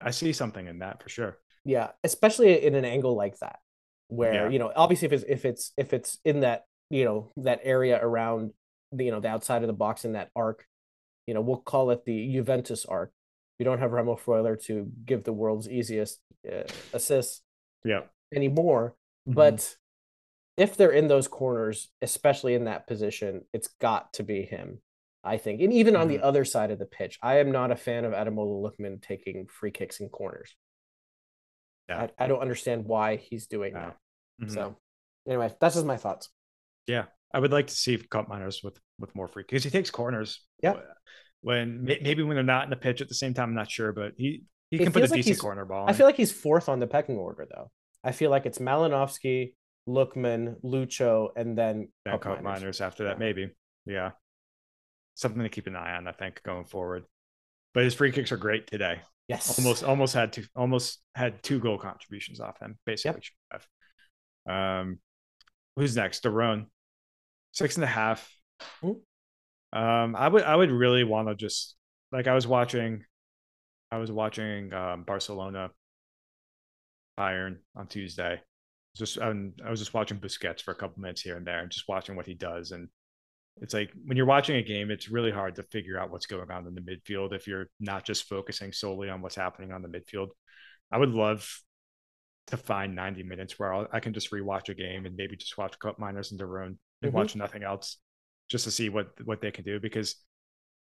I see something in that for sure. Yeah, especially in an angle like that, where Yeah. you know, obviously if it's if it's if it's in that you know that area around the you know the outside of the box in that arc, you know, we'll call it the Juventus arc. You don't have Remo Freuler to give the world's easiest uh, assists Yeah. anymore, Mhm. but if they're in those corners, especially in that position, it's got to be him. I think, and even on the Mhm. other side of the pitch, I am not a fan of Ademola Lookman taking free kicks in corners. Yeah. I, I don't understand why he's doing No. that. Mhm. So, anyway, that's just my thoughts. Yeah, I would like to see Koopmeiners with with more free because he takes corners. Yeah. When maybe when they're not in the pitch at the same time, I'm not sure, but he he It can put a like decent corner ball. I feel like he's fourth on the pecking order, though. I feel like it's Malinovskyi, Lookman, Lucho, and then Koopmeiners. miners after that, Yeah. maybe. Yeah, something to keep an eye on. I think going forward. But his free kicks are great today. Yes, Almost almost had two almost had two goal contributions off him. Basically, Yep. Um, who's next? De Roon, six and a half. Mhm. Um, I would I would really want to just like I was watching, I was watching um, Barcelona, Bayern on Tuesday. Just um, I was just watching Busquets for a couple minutes here and there, and just watching what he does. And it's like when you're watching a game, it's really hard to figure out what's going on in the midfield if you're not just focusing solely on what's happening on the midfield. I would love to find 90 minutes where I'll, I can just rewatch a game and maybe just watch Koopmeiners and De Roon and Mhm. watch nothing else, just to see what what they can do because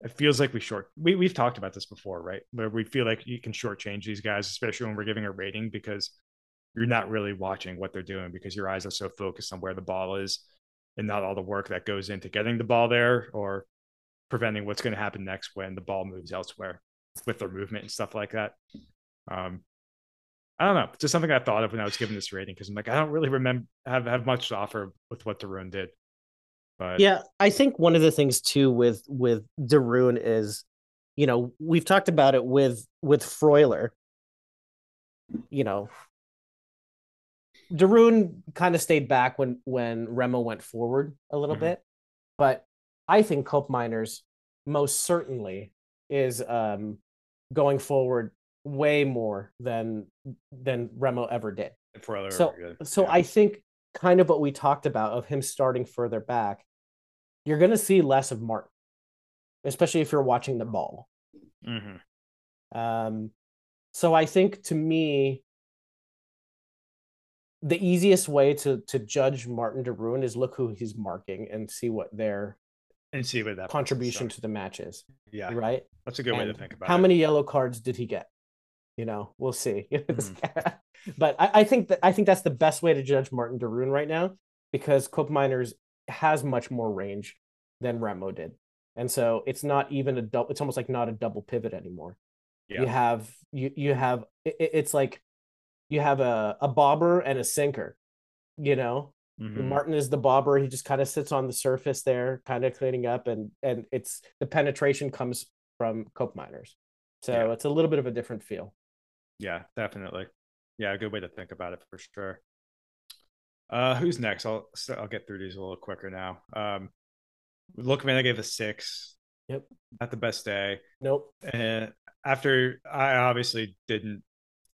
it feels like we short we we've talked about this before, right? Where we feel like you can shortchange these guys, especially when we're giving a rating because you're not really watching what they're doing because your eyes are so focused on where the ball is and not all the work that goes into getting the ball there or preventing what's going to happen next when the ball moves elsewhere with their movement and stuff like that. Um, I don't know, just something I thought of when I was giving this rating because I'm like, I don't really remember have have much to offer with what De Roon did. But Yeah, I think one of the things too with with De Roon is, you know, we've talked about it with with Freuler. You know, De Roon kind of stayed back when when Remo went forward a little Mhm. bit, but I think Koopmeiners most certainly is um going forward way more than than Remo ever did. So, so Yeah. I think kind of what we talked about of him starting further back, you're going to see less of Martin, especially if you're watching the ball. Mhm. Um, so I think to me, the easiest way to to judge Martin de Roon is look who he's marking and see what their and see what that contribution to the match is. Yeah, Right? that's a good way to think about it. how it. many yellow cards did he get? You know, we'll see. but I, I think that I think that's the best way to judge Martin de Roon right now because Koopmeiners has much more range than Remo did, and so it's not even a double. It's almost like not a double pivot anymore. You have you you have it, it's like you have a a bobber and a sinker. You know, Mhm. Martin is the bobber. He just kind of sits on the surface there, kind of cleaning up, and and it's the penetration comes from Koopmeiners. So Yeah. it's a little bit of a different feel. Yeah, definitely. Yeah, a good way to think about it for sure. Uh, who's next? I'll I'll get through these a little quicker now. Um, Lookman, I gave a six. Yep. Not the best day. Nope. And after I obviously didn't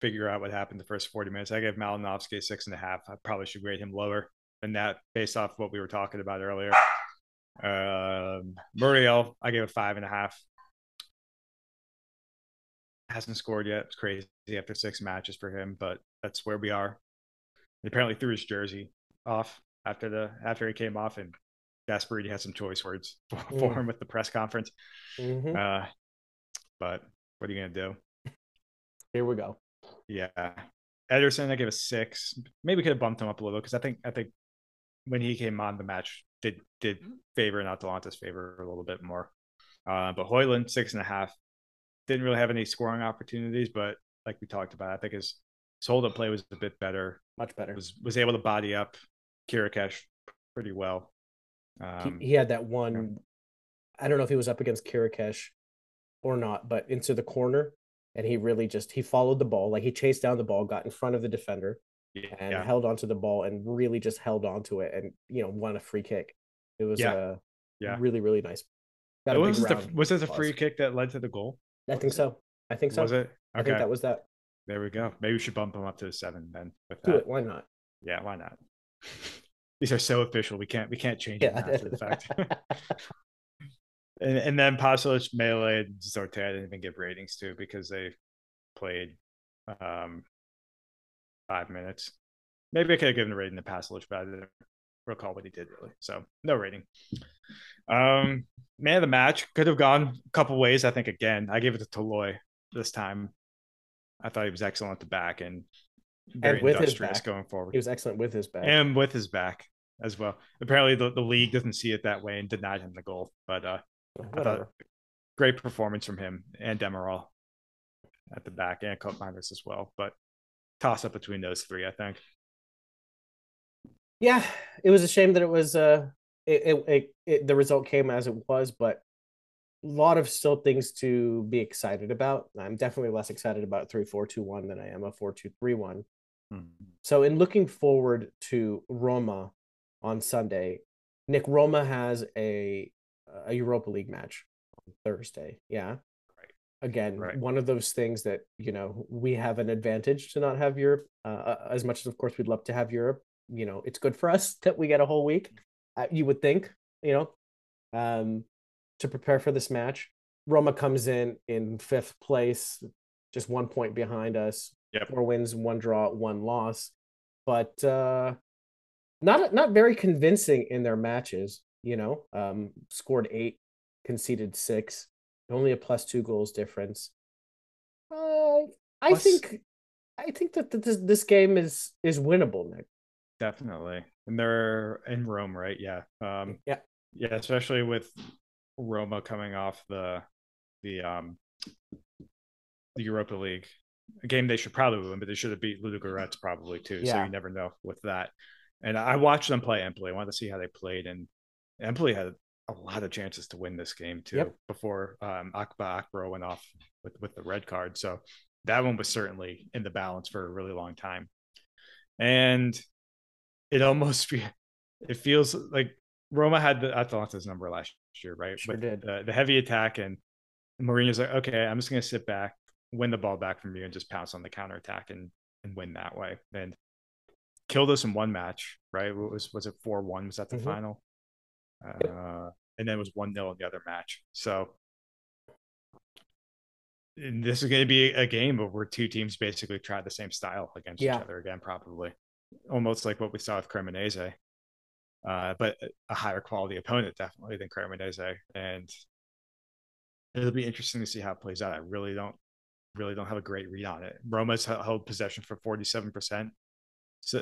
figure out what happened the first 40 minutes, I gave Malinovskyi a six and a half. I probably should grade him lower than that based off what we were talking about earlier. Um, Muriel, I gave a five and a half. Hasn't scored yet. It's crazy after six matches for him, but that's where we are. He apparently threw his jersey off after the after he came off, and Gasperini had some choice words for, for Mm. him with the press conference. Mhm. Uh, but what are you gonna do? Here we go. Yeah, Ederson, I gave a six. Maybe we could have bumped him up a little because I think I think when he came on, the match did did favor and Atalanta's favor a little bit more. Uh, but Højlund six and a half didn't really have any scoring opportunities, but like we talked about, I think his his hold up play was a bit better. Much better. Was was able to body up Chiriches pretty well. He, Um, he had that one. I don't know if he was up against Chiriches or not, but into the corner, and he really just he followed the ball, like he chased down the ball, got in front of the defender, yeah, and yeah, held onto the ball, and really just held onto it, and you know won a free kick. It was Yeah. uh, Yeah. really really nice. Got a was, this the, was the applause. free kick that led to the goal? I think so. I think so. Was it? I think that was that. There we go. Maybe we should bump him up to the seven then. With Do that. it. Why not? Yeah, why not? These are so official. We can't we can't change it after the fact. and, and then Pasalic, Mæhle, and Zortea, I didn't even give ratings to because they played um five minutes. Maybe I could have given a rating to Pasalic, but I didn't recall what he did really. So no rating. Um man of the match could have gone a couple ways. I think again, I gave it to Toloi this time. I thought he was excellent at the back and very with his industrious back. going forward He was excellent with his back. and with his back as well. Apparently, the, the league doesn't see it that way and denied him the goal. But uh, I thought great performance from him and Demiral at the back and Koopmeiners as well. But toss up between those three, I think. Yeah, it was a shame that it was uh it, it, it, it the result came as it was, but lot of still things to be excited about. I'm definitely less excited about three four two one than I am a four two three one. So in looking forward to Roma on Sunday, Nick Roma has a a Europa League match on Thursday. Yeah. Right. Again, Right. one of those things that you know we have an advantage to not have Europe. Uh, as much as, of course, we'd love to have Europe. You know, it's good for us that we get a whole week. Uh, you would think, you know, um, to prepare for this match. Roma comes in in fifth place, just one point behind us. Yep. Four wins, one draw, one loss, but uh, not not very convincing in their matches. You know, um, scored eight, conceded six, only a plus two goals difference. Uh, I Plus- think, I think that this this game is is winnable, Nick. Definitely. And they're in Rome, right? Yeah. Um, Yeah. Yeah, especially with Roma coming off the the um the Europa League. A game they should probably win, but they should have beat Ludogorets probably too. So you never know with that. And I watched them play Empoli. I wanted to see how they played, and Empoli had a lot of chances to win this game too Yep. before um, Akpa Akpro went off with with the red card. So that one was certainly in the balance for a really long time, and it almost it feels like Roma had the Atalanta's number last year, right? Sure With did. The, the heavy attack and Mourinho's like, okay, I'm just gonna sit back, win the ball back from you, and just pounce on the counter attack and and win that way. And killed us in one match, right? What was was it four one? Was that the Mhm. final? Uh, and then it was one 0 in the other match. So and this is going to be a game where two teams basically try the same style against Yeah. each other again, probably almost like what we saw with Cremonese, uh, but a higher quality opponent definitely than Cremonese, and it'll be interesting to see how it plays out. I really don't, really don't have a great read on it. Roma's held possession for forty-seven percent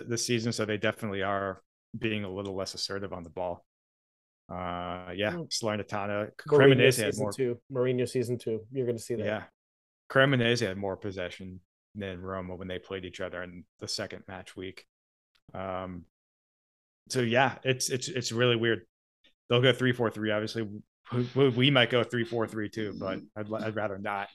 this season, so they definitely are being a little less assertive on the ball. Uh, yeah, Mm. Salernitana, Cremonese had more two. Mourinho season two. You're going to see that. yeah. Cremonese had more possession than Roma when they played each other in the second match week. Um, so yeah, it's it's it's really weird. They'll go three four three. Obviously, we, might go three four three too, but I'd I'd rather not.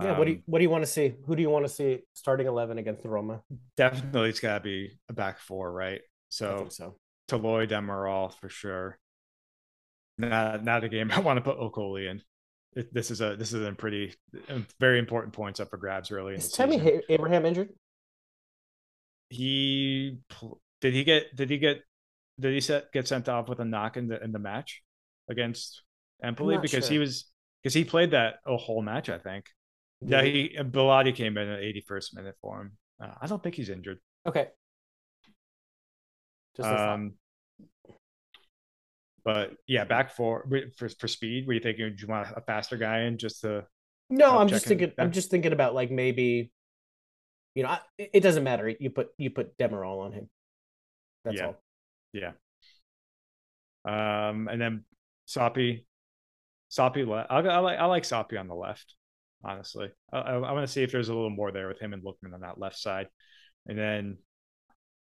Yeah. what do you Um, What do you want to see? Who do you want to see starting eleven against the Roma? definitely it's got to be a back four, right? So so. Toloi Demiral for sure. Not not a game I want to put Okoli in. It, this is a this is a pretty very important points up for grabs the Is Tammy season. Abraham injured? he did he get did he get did he set get sent off with a knock in the in the match against Empoli because sure. he was because he played that a whole match I think yeah he Belotti came in at 81st minute for him uh, I don't think he's injured Okay. Just um but yeah back for for for speed were you thinking do you want a faster guy in just to No, I'm just thinking. I'm just thinking about like maybe, you know, I, it it doesn't matter. You put you put Demiral on him. That's Yeah. all. Yeah. Um, and then Soppy, Soppy. Le- I, I like I like Soppy on the left. Honestly, I, I, I want to see if there's a little more there with him and Lookman on that left side, and then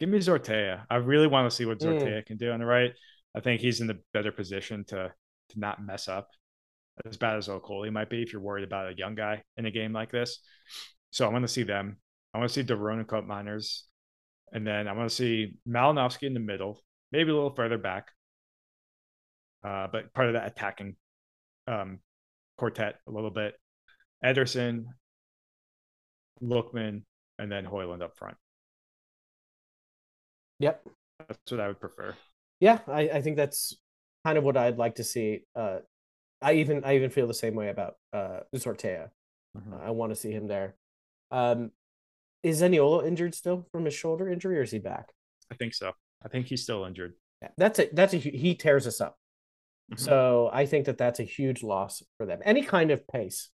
give me Zortea. I really want to see what Mm. Zortea can do on the right. I think he's in the better position to to not mess up as bad as Okoli might be if you're worried about a young guy in a game like this. So I want to see them. I want to see Derona Koopmeiners, and then I want to see Malinovskyi in the middle, maybe a little further back, uh, but part of that attacking um, quartet a little bit. Ederson, Lookman, and then Højlund up front. Yep. That's what I would prefer. Yeah, I, I think that's kind of what I'd like to see. Uh, I even I even feel the same way about uh Zortea. Mhm. I want to see him there. Um, is Zaniolo injured still from his shoulder injury, or is he back? I think so. I think he's still injured. That's a that's a he tears us up. Mhm. So I think that that's a huge loss for them. Any kind of pace.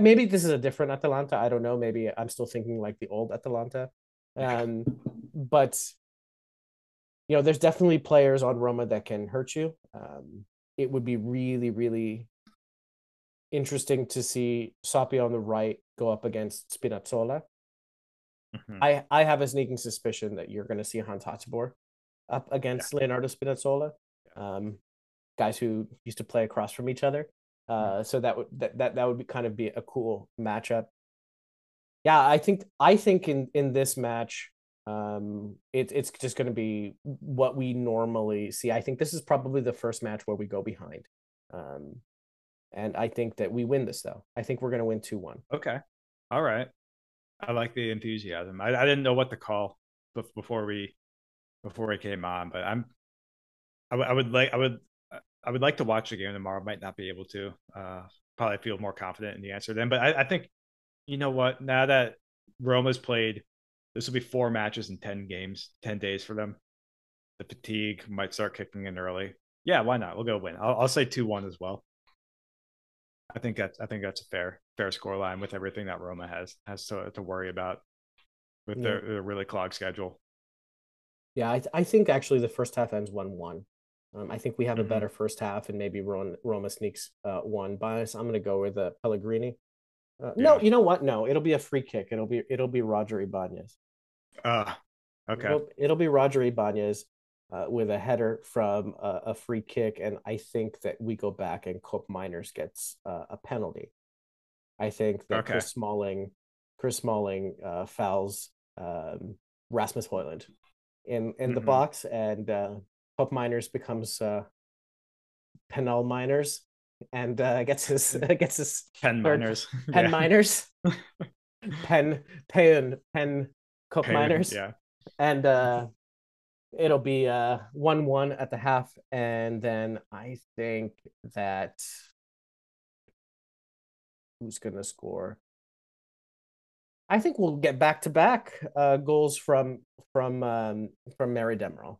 Maybe this is a different Atalanta. I don't know. Maybe I'm still thinking like the old Atalanta. Um, but you know, there's definitely players on Roma that can hurt you. Um, it would be really, really interesting to see Soppy on the right go up against Spinazzola. Mhm. I I have a sneaking suspicion that you're going to see Hans Hateboer up against Leonardo Spinazzola, um, guys who used to play across from each other. Uh, so that would that, that that would be kind of be a cool matchup. Yeah, I think I think in in this match, um, it, it's just going to be what we normally see. I think this is probably the first match where we go behind, um, and I think that we win this though. I think we're going to win two one. Okay. All right. I like the enthusiasm. I, I didn't know what to call before we before we came on, but I'm I, would- like I would I would like to watch the game tomorrow. Might not be able to. Uh, probably feel more confident in the answer then. But I, I think you know what? Now that Roma's played, this will be four matches in ten games, ten days for them. The fatigue might start kicking in early. Yeah, why not? We'll go win. I'll, I'll say two one as well. I think that's I think that's a fair fair score line with everything that Roma has has to, to worry about with their, their really clogged schedule. Yeah, I, I think actually the first half ends one one. Um, I think we have a Mhm. better first half, and maybe Ron, Roma sneaks uh, one by us. I'm going to go with uh, Pellegrini. Uh, No, you know what? No, it'll be a free kick. It'll be it'll be Roger Ibanez. Uh okay. It'll, it'll be Roger Ibanez uh, with a header from a, a free kick, and I think that we go back and Koopmeiners gets uh, a penalty. I think that Okay. Chris Smalling, Chris Smalling uh, fouls um, Rasmus Højlund in in the Mhm. box, and uh, Koopmeiners becomes uh, Penal Miners and uh, gets his gets his Pen miners. Pen Yeah. Miners, Pen Pen Pen Pen- Miners Yeah. and uh it'll be uh one one at the half and then i think that who's gonna score i think we'll get back to back uh goals from from um from Merih Demiral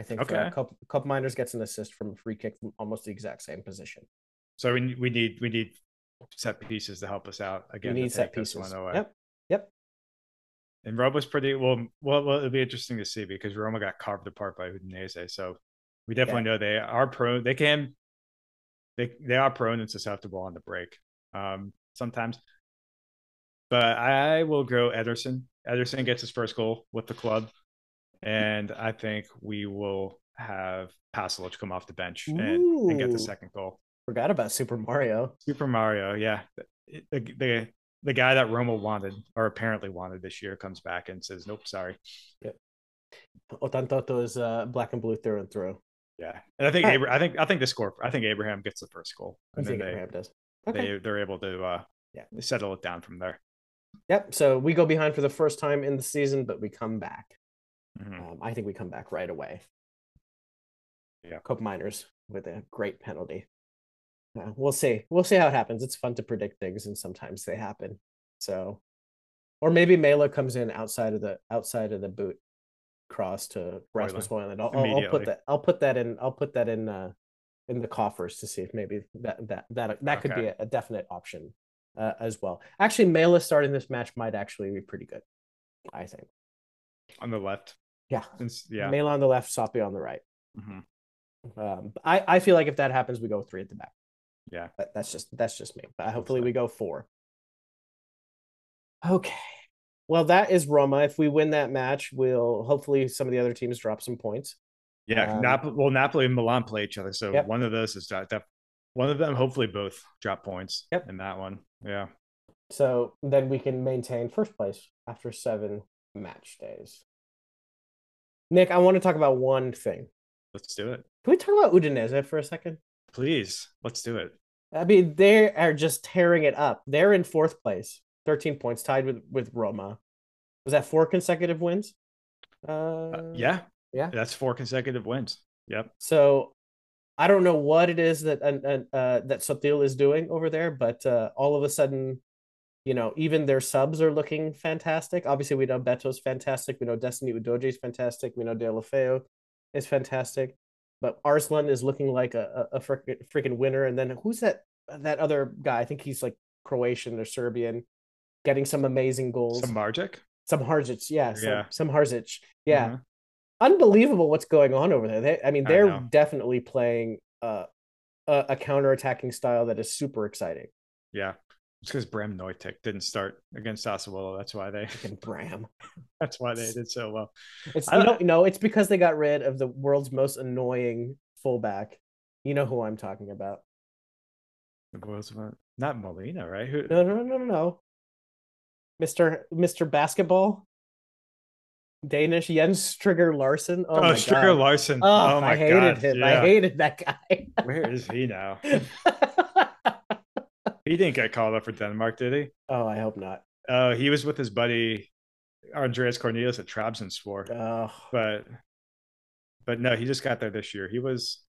i think Okay. cup, Koopmeiners gets an assist from a free kick from almost the exact same position So we we need we need set pieces to help us out we again. to need set pieces yep yep And Roma's pretty well. Well, well, it'll be interesting to see because Roma got carved apart by Udinese. So we definitely know they are prone. They can. They they are prone and susceptible on the break. Um, sometimes. But I will go Ederson. Ederson gets his first goal with the club, and I think we will have Pasalic come off the bench and, and get the second goal. forgot about super mario Super Mario, yeah. The, the the guy that Roma wanted or apparently wanted this year comes back and says, "Nope, sorry." Yep. otantoto is uh black and blue through and through Yeah, and I think. Abra- I think I think the score. I think Abraham gets the first goal, i and then think they Abraham does okay they they're able to uh Yeah. settle it down from there. Yep. So we go behind for the first time in the season, but we come back. Mhm. Um, I think we come back right away. Yeah. Koopmeiners with a great penalty. Uh, we'll see. We'll see how it happens. It's fun to predict things, and sometimes they happen. So, or maybe Mæhle comes in outside of the outside of the boot cross to Rasmus Højlund. I'll, I'll, I'll put that. I'll put that in. I'll put that in. Uh, in the coffers to see if maybe that that that that could be a, a definite option uh, as well. Actually, Mæhle starting this match might actually be pretty good. I think. on the left. Yeah. Since yeah, Mæhle on the left, Soppy on the right. Mhm. Um, I, I feel like if that happens, we go three at the back. yeah. But that's just that's just me. But hopefully we go four. Okay. Well, that is Roma. If we win that match, we'll hopefully some of the other teams drop some points. Yeah, Um, Napoli. Well, Napoli and Milan play each other, so Yep. one of those is that, that one of them. Hopefully, both drop points. Yep. in that one. Yeah. So then we can maintain first place after seven match days. Nick, I want to talk about one thing. Let's do it, Can we talk about Udinese for a second? please. Let's do it. I mean, they are just tearing it up. They're in fourth place. 13 points, tied with with Roma. Was that four consecutive wins? Uh, uh, yeah, yeah, that's four consecutive wins. Yep. So I don't know what it is that uh, uh, that Sottil is doing over there, but uh, all of a sudden, you know, even their subs are looking fantastic. Obviously, we know Beto's fantastic. We know Destiny Udogie is fantastic. We know Deulofeu is fantastic. But Arslan is looking like a, a, a freaking, winner. And then who's that that other guy? I think he's like Croatian or Serbian, getting some amazing goals. Some Margic? Some Harzic, yeah. Some, yeah. some Harzic. Yeah. Mm-hmm unbelievable what's going on over there. They, I mean, they're I definitely playing uh, a, a counter attacking style that is super exciting. Yeah. It's because Bram Nuytinck didn't start against Sassuolo. That's why they Fucking Bram. That's why they did so well. It's you know, no, it's because they got rid of the world's most annoying fullback. You know who I'm talking about. The world's not Molina, right? Who... No, no, no, no, no. Mr. Mr. Basketball. Danish Jens Stryger Larsen. Oh, oh Stryger God. Larsen. Oh, oh my I hated God. him. Yeah. I hated that guy. Where is he now? he didn't get called up for Denmark, did he? Oh, I hope not. Oh, uh, he was with his buddy Andreas Cornelius at Trabzonspor. Oh. But but no, he just got there this year. He was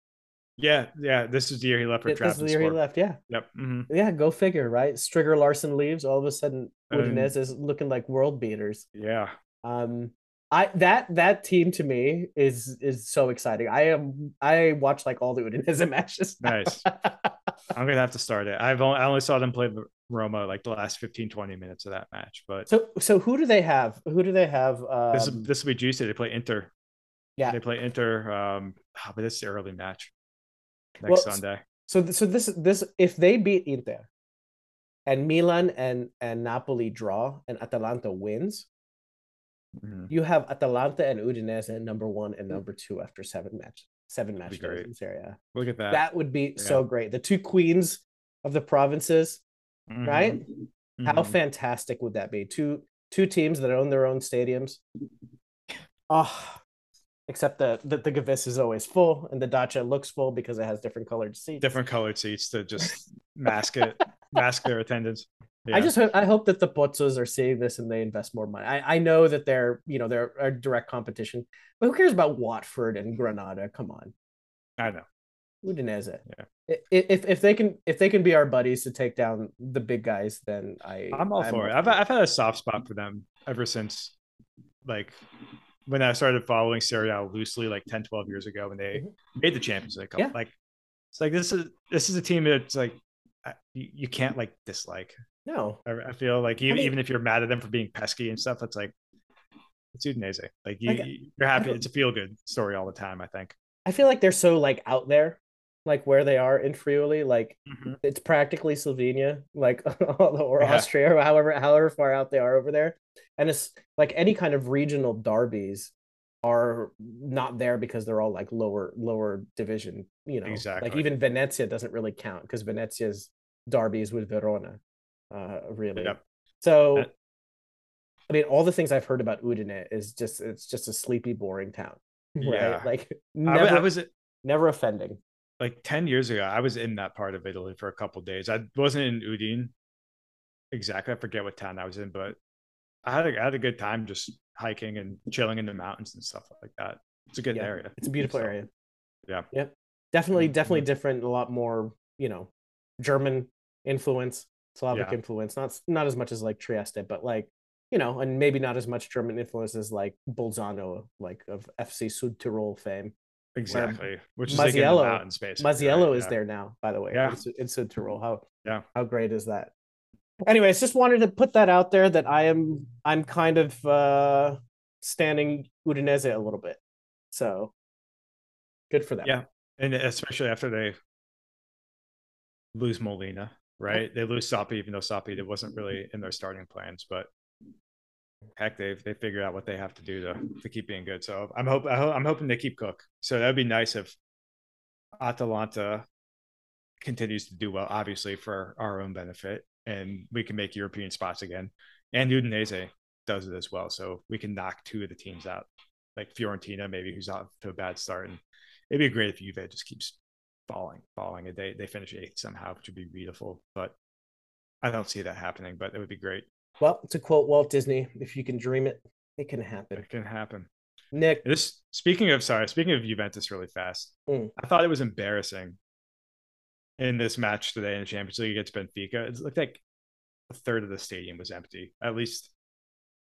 yeah, yeah. This is the year he left for Trabzonspor. This is the year he left. Yeah. Yep. Mm-hmm. Yeah. Go figure, right? Stryger Larsen leaves. All of a sudden, Udinese is looking like world beaters. Yeah. Um, I that that team to me is is so exciting. I am I watch like all the Udinese matches. Nice. I'm gonna have to start it. I've only I only saw them play Roma like the last 15, 20 minutes of that match. But so so who do they have? Who do they have? Um, this this will be juicy. They play Inter. Yeah, they play Inter. Um, oh, but it's the early match next well, Sunday. So so this this if they beat Inter, and Milan and and Napoli draw and Atalanta wins, Mm-hmm. You have Atalanta and Udinese number one and number two after seven match seven match in Serie. Look at that. That would be yeah. so great. The two queens of the provinces, mm-hmm. right? Mm-hmm. How fantastic would that be? Two two teams that own their own stadiums. Oh, except the the, the Gewiss is always full and the Dacia looks full because it has different colored seats. Different colored seats to just mask it, mask their attendance. Yeah. I just hope, I hope that the Pozzos are seeing this and they invest more money. I, I know that they're you know they're a direct competition, but who cares about Watford and Granada? Come on. I know. Udinese. Yeah. If if they can if they can be our buddies to take down the big guys, then I I'm all I'm for it. I've I've had a soft spot for them ever since like when I started following Serie A loosely like 10, 12 years ago when they mm-hmm. made the Champions League. Yeah. Like it's like this is this is a team that's like you, you can't like dislike. No, I, I feel like even, I mean, even if you're mad at them for being pesky and stuff, it's like it's Udinese. Like you, like, you're happy. It's a feel good story all the time. I think. I feel like they're so like out there, like where they are in Friuli. Like mm-hmm. it's practically Slovenia, like or yeah. Austria, or however however far out they are over there. And it's like any kind of regional derbies are not there because they're all like lower lower division. You know, exactly. Like even Venezia doesn't really count because Venezia's derbies with Verona uh, really. So, I mean, all the things I've heard about Udine is just it's just a sleepy, boring town, right? Yeah. Like never, I, I was never offending. Like ten years ago, I was in that part of Italy for a couple days. I wasn't in Udine exactly. I forget what town I was in, but I had a, I had a good time just hiking and chilling in the mountains and stuff like that. It's a good yeah, area. It's a beautiful so, area. Yeah. Yep. Definitely, definitely mm-hmm. different. A lot more, you know, German influence. Slavic yeah. influence, not not as much as like Trieste, but like you know, and maybe not as much German influence as like Bolzano, like of FC Südtirol fame. Exactly, which is Masiello, like mountain space. Masiello right? is yeah. there now, by the way. Yeah, in, in Südtirol. How yeah, how great is that? Anyways, just wanted to put that out there that I am I'm kind of uh standing Udinese a little bit. So good for them. Yeah. And especially after they lose Molina right? They lose Soppy, even though Soppy it wasn't really in their starting plans, but heck, they've they figured out what they have to do to to keep being good. So I'm hope I'm hoping they keep Cook. So that'd be nice if Atalanta continues to do well, obviously for our own benefit, and we can make European spots again. And Udinese does it as well, so we can knock two of the teams out, like Fiorentina, maybe who's off to a bad start, and it'd be great if Juve just keeps falling, falling. They they finish eighth somehow, which would be beautiful. But I don't see that happening. But it would be great. Well, to quote Walt Disney, if you can dream it, it can happen. It can happen. Nick, This speaking of sorry, speaking of Juventus really fast. Mm. I thought it was embarrassing in this match today in the Champions League against Benfica. It looked like a third of the stadium was empty, at least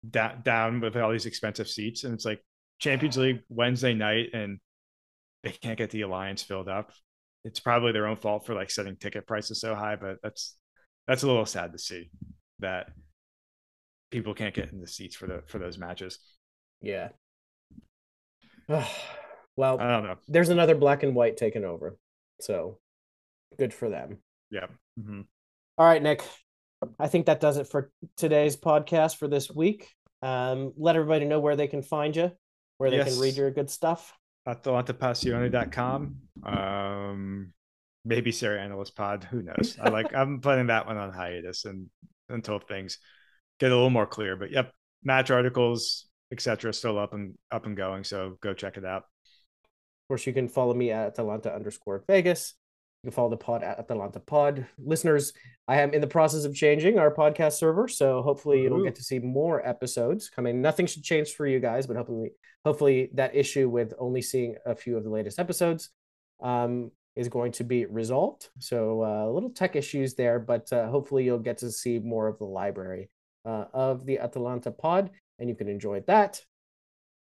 da- down with all these expensive seats. And it's like Champions League Wednesday night, and they can't get the Allianz filled up. It's probably their own fault for like setting ticket prices so high, but that's that's a little sad to see that people can't get in the seats for the for those matches. yeah. well, I don't know. there's another black and white taken over. So good for them. Yeah. Mhm. All right, Nick. I think that does it for today's podcast for this week. Um, let everybody know where they can find you, where they can read your good stuff. at AtalantaPassione.com. Um, maybe Serie A Analyst Pod. Who knows? I like. I'm putting that one on hiatus and until things get a little more clear. But yep, match articles, etc., still up and up and going. So go check it out. Of course, you can follow me at Atalanta underscore Vegas. You can follow the pod at Atalanta Pod. Listeners, I am in the process of changing our podcast server, so hopefully you'll get to see more episodes coming. Nothing should change for you guys, but hopefully, hopefully that issue with only seeing a few of the latest episodes um, is going to be resolved. So uh, little tech issues there, but uh, hopefully you'll get to see more of the library uh, of the Atalanta Pod, and you can enjoy that.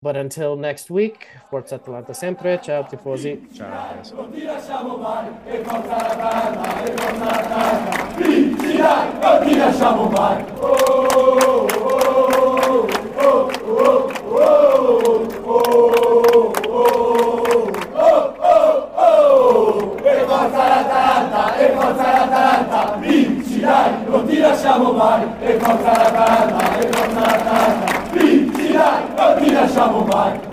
But until next week, Forza Atalanta sempre. Ciao, tifosi. Shout tarata, pi, tirai, non ti lasciamo mai, e forza la tarata, e forza la tarata, pi, tirai, non ti lasciamo mai.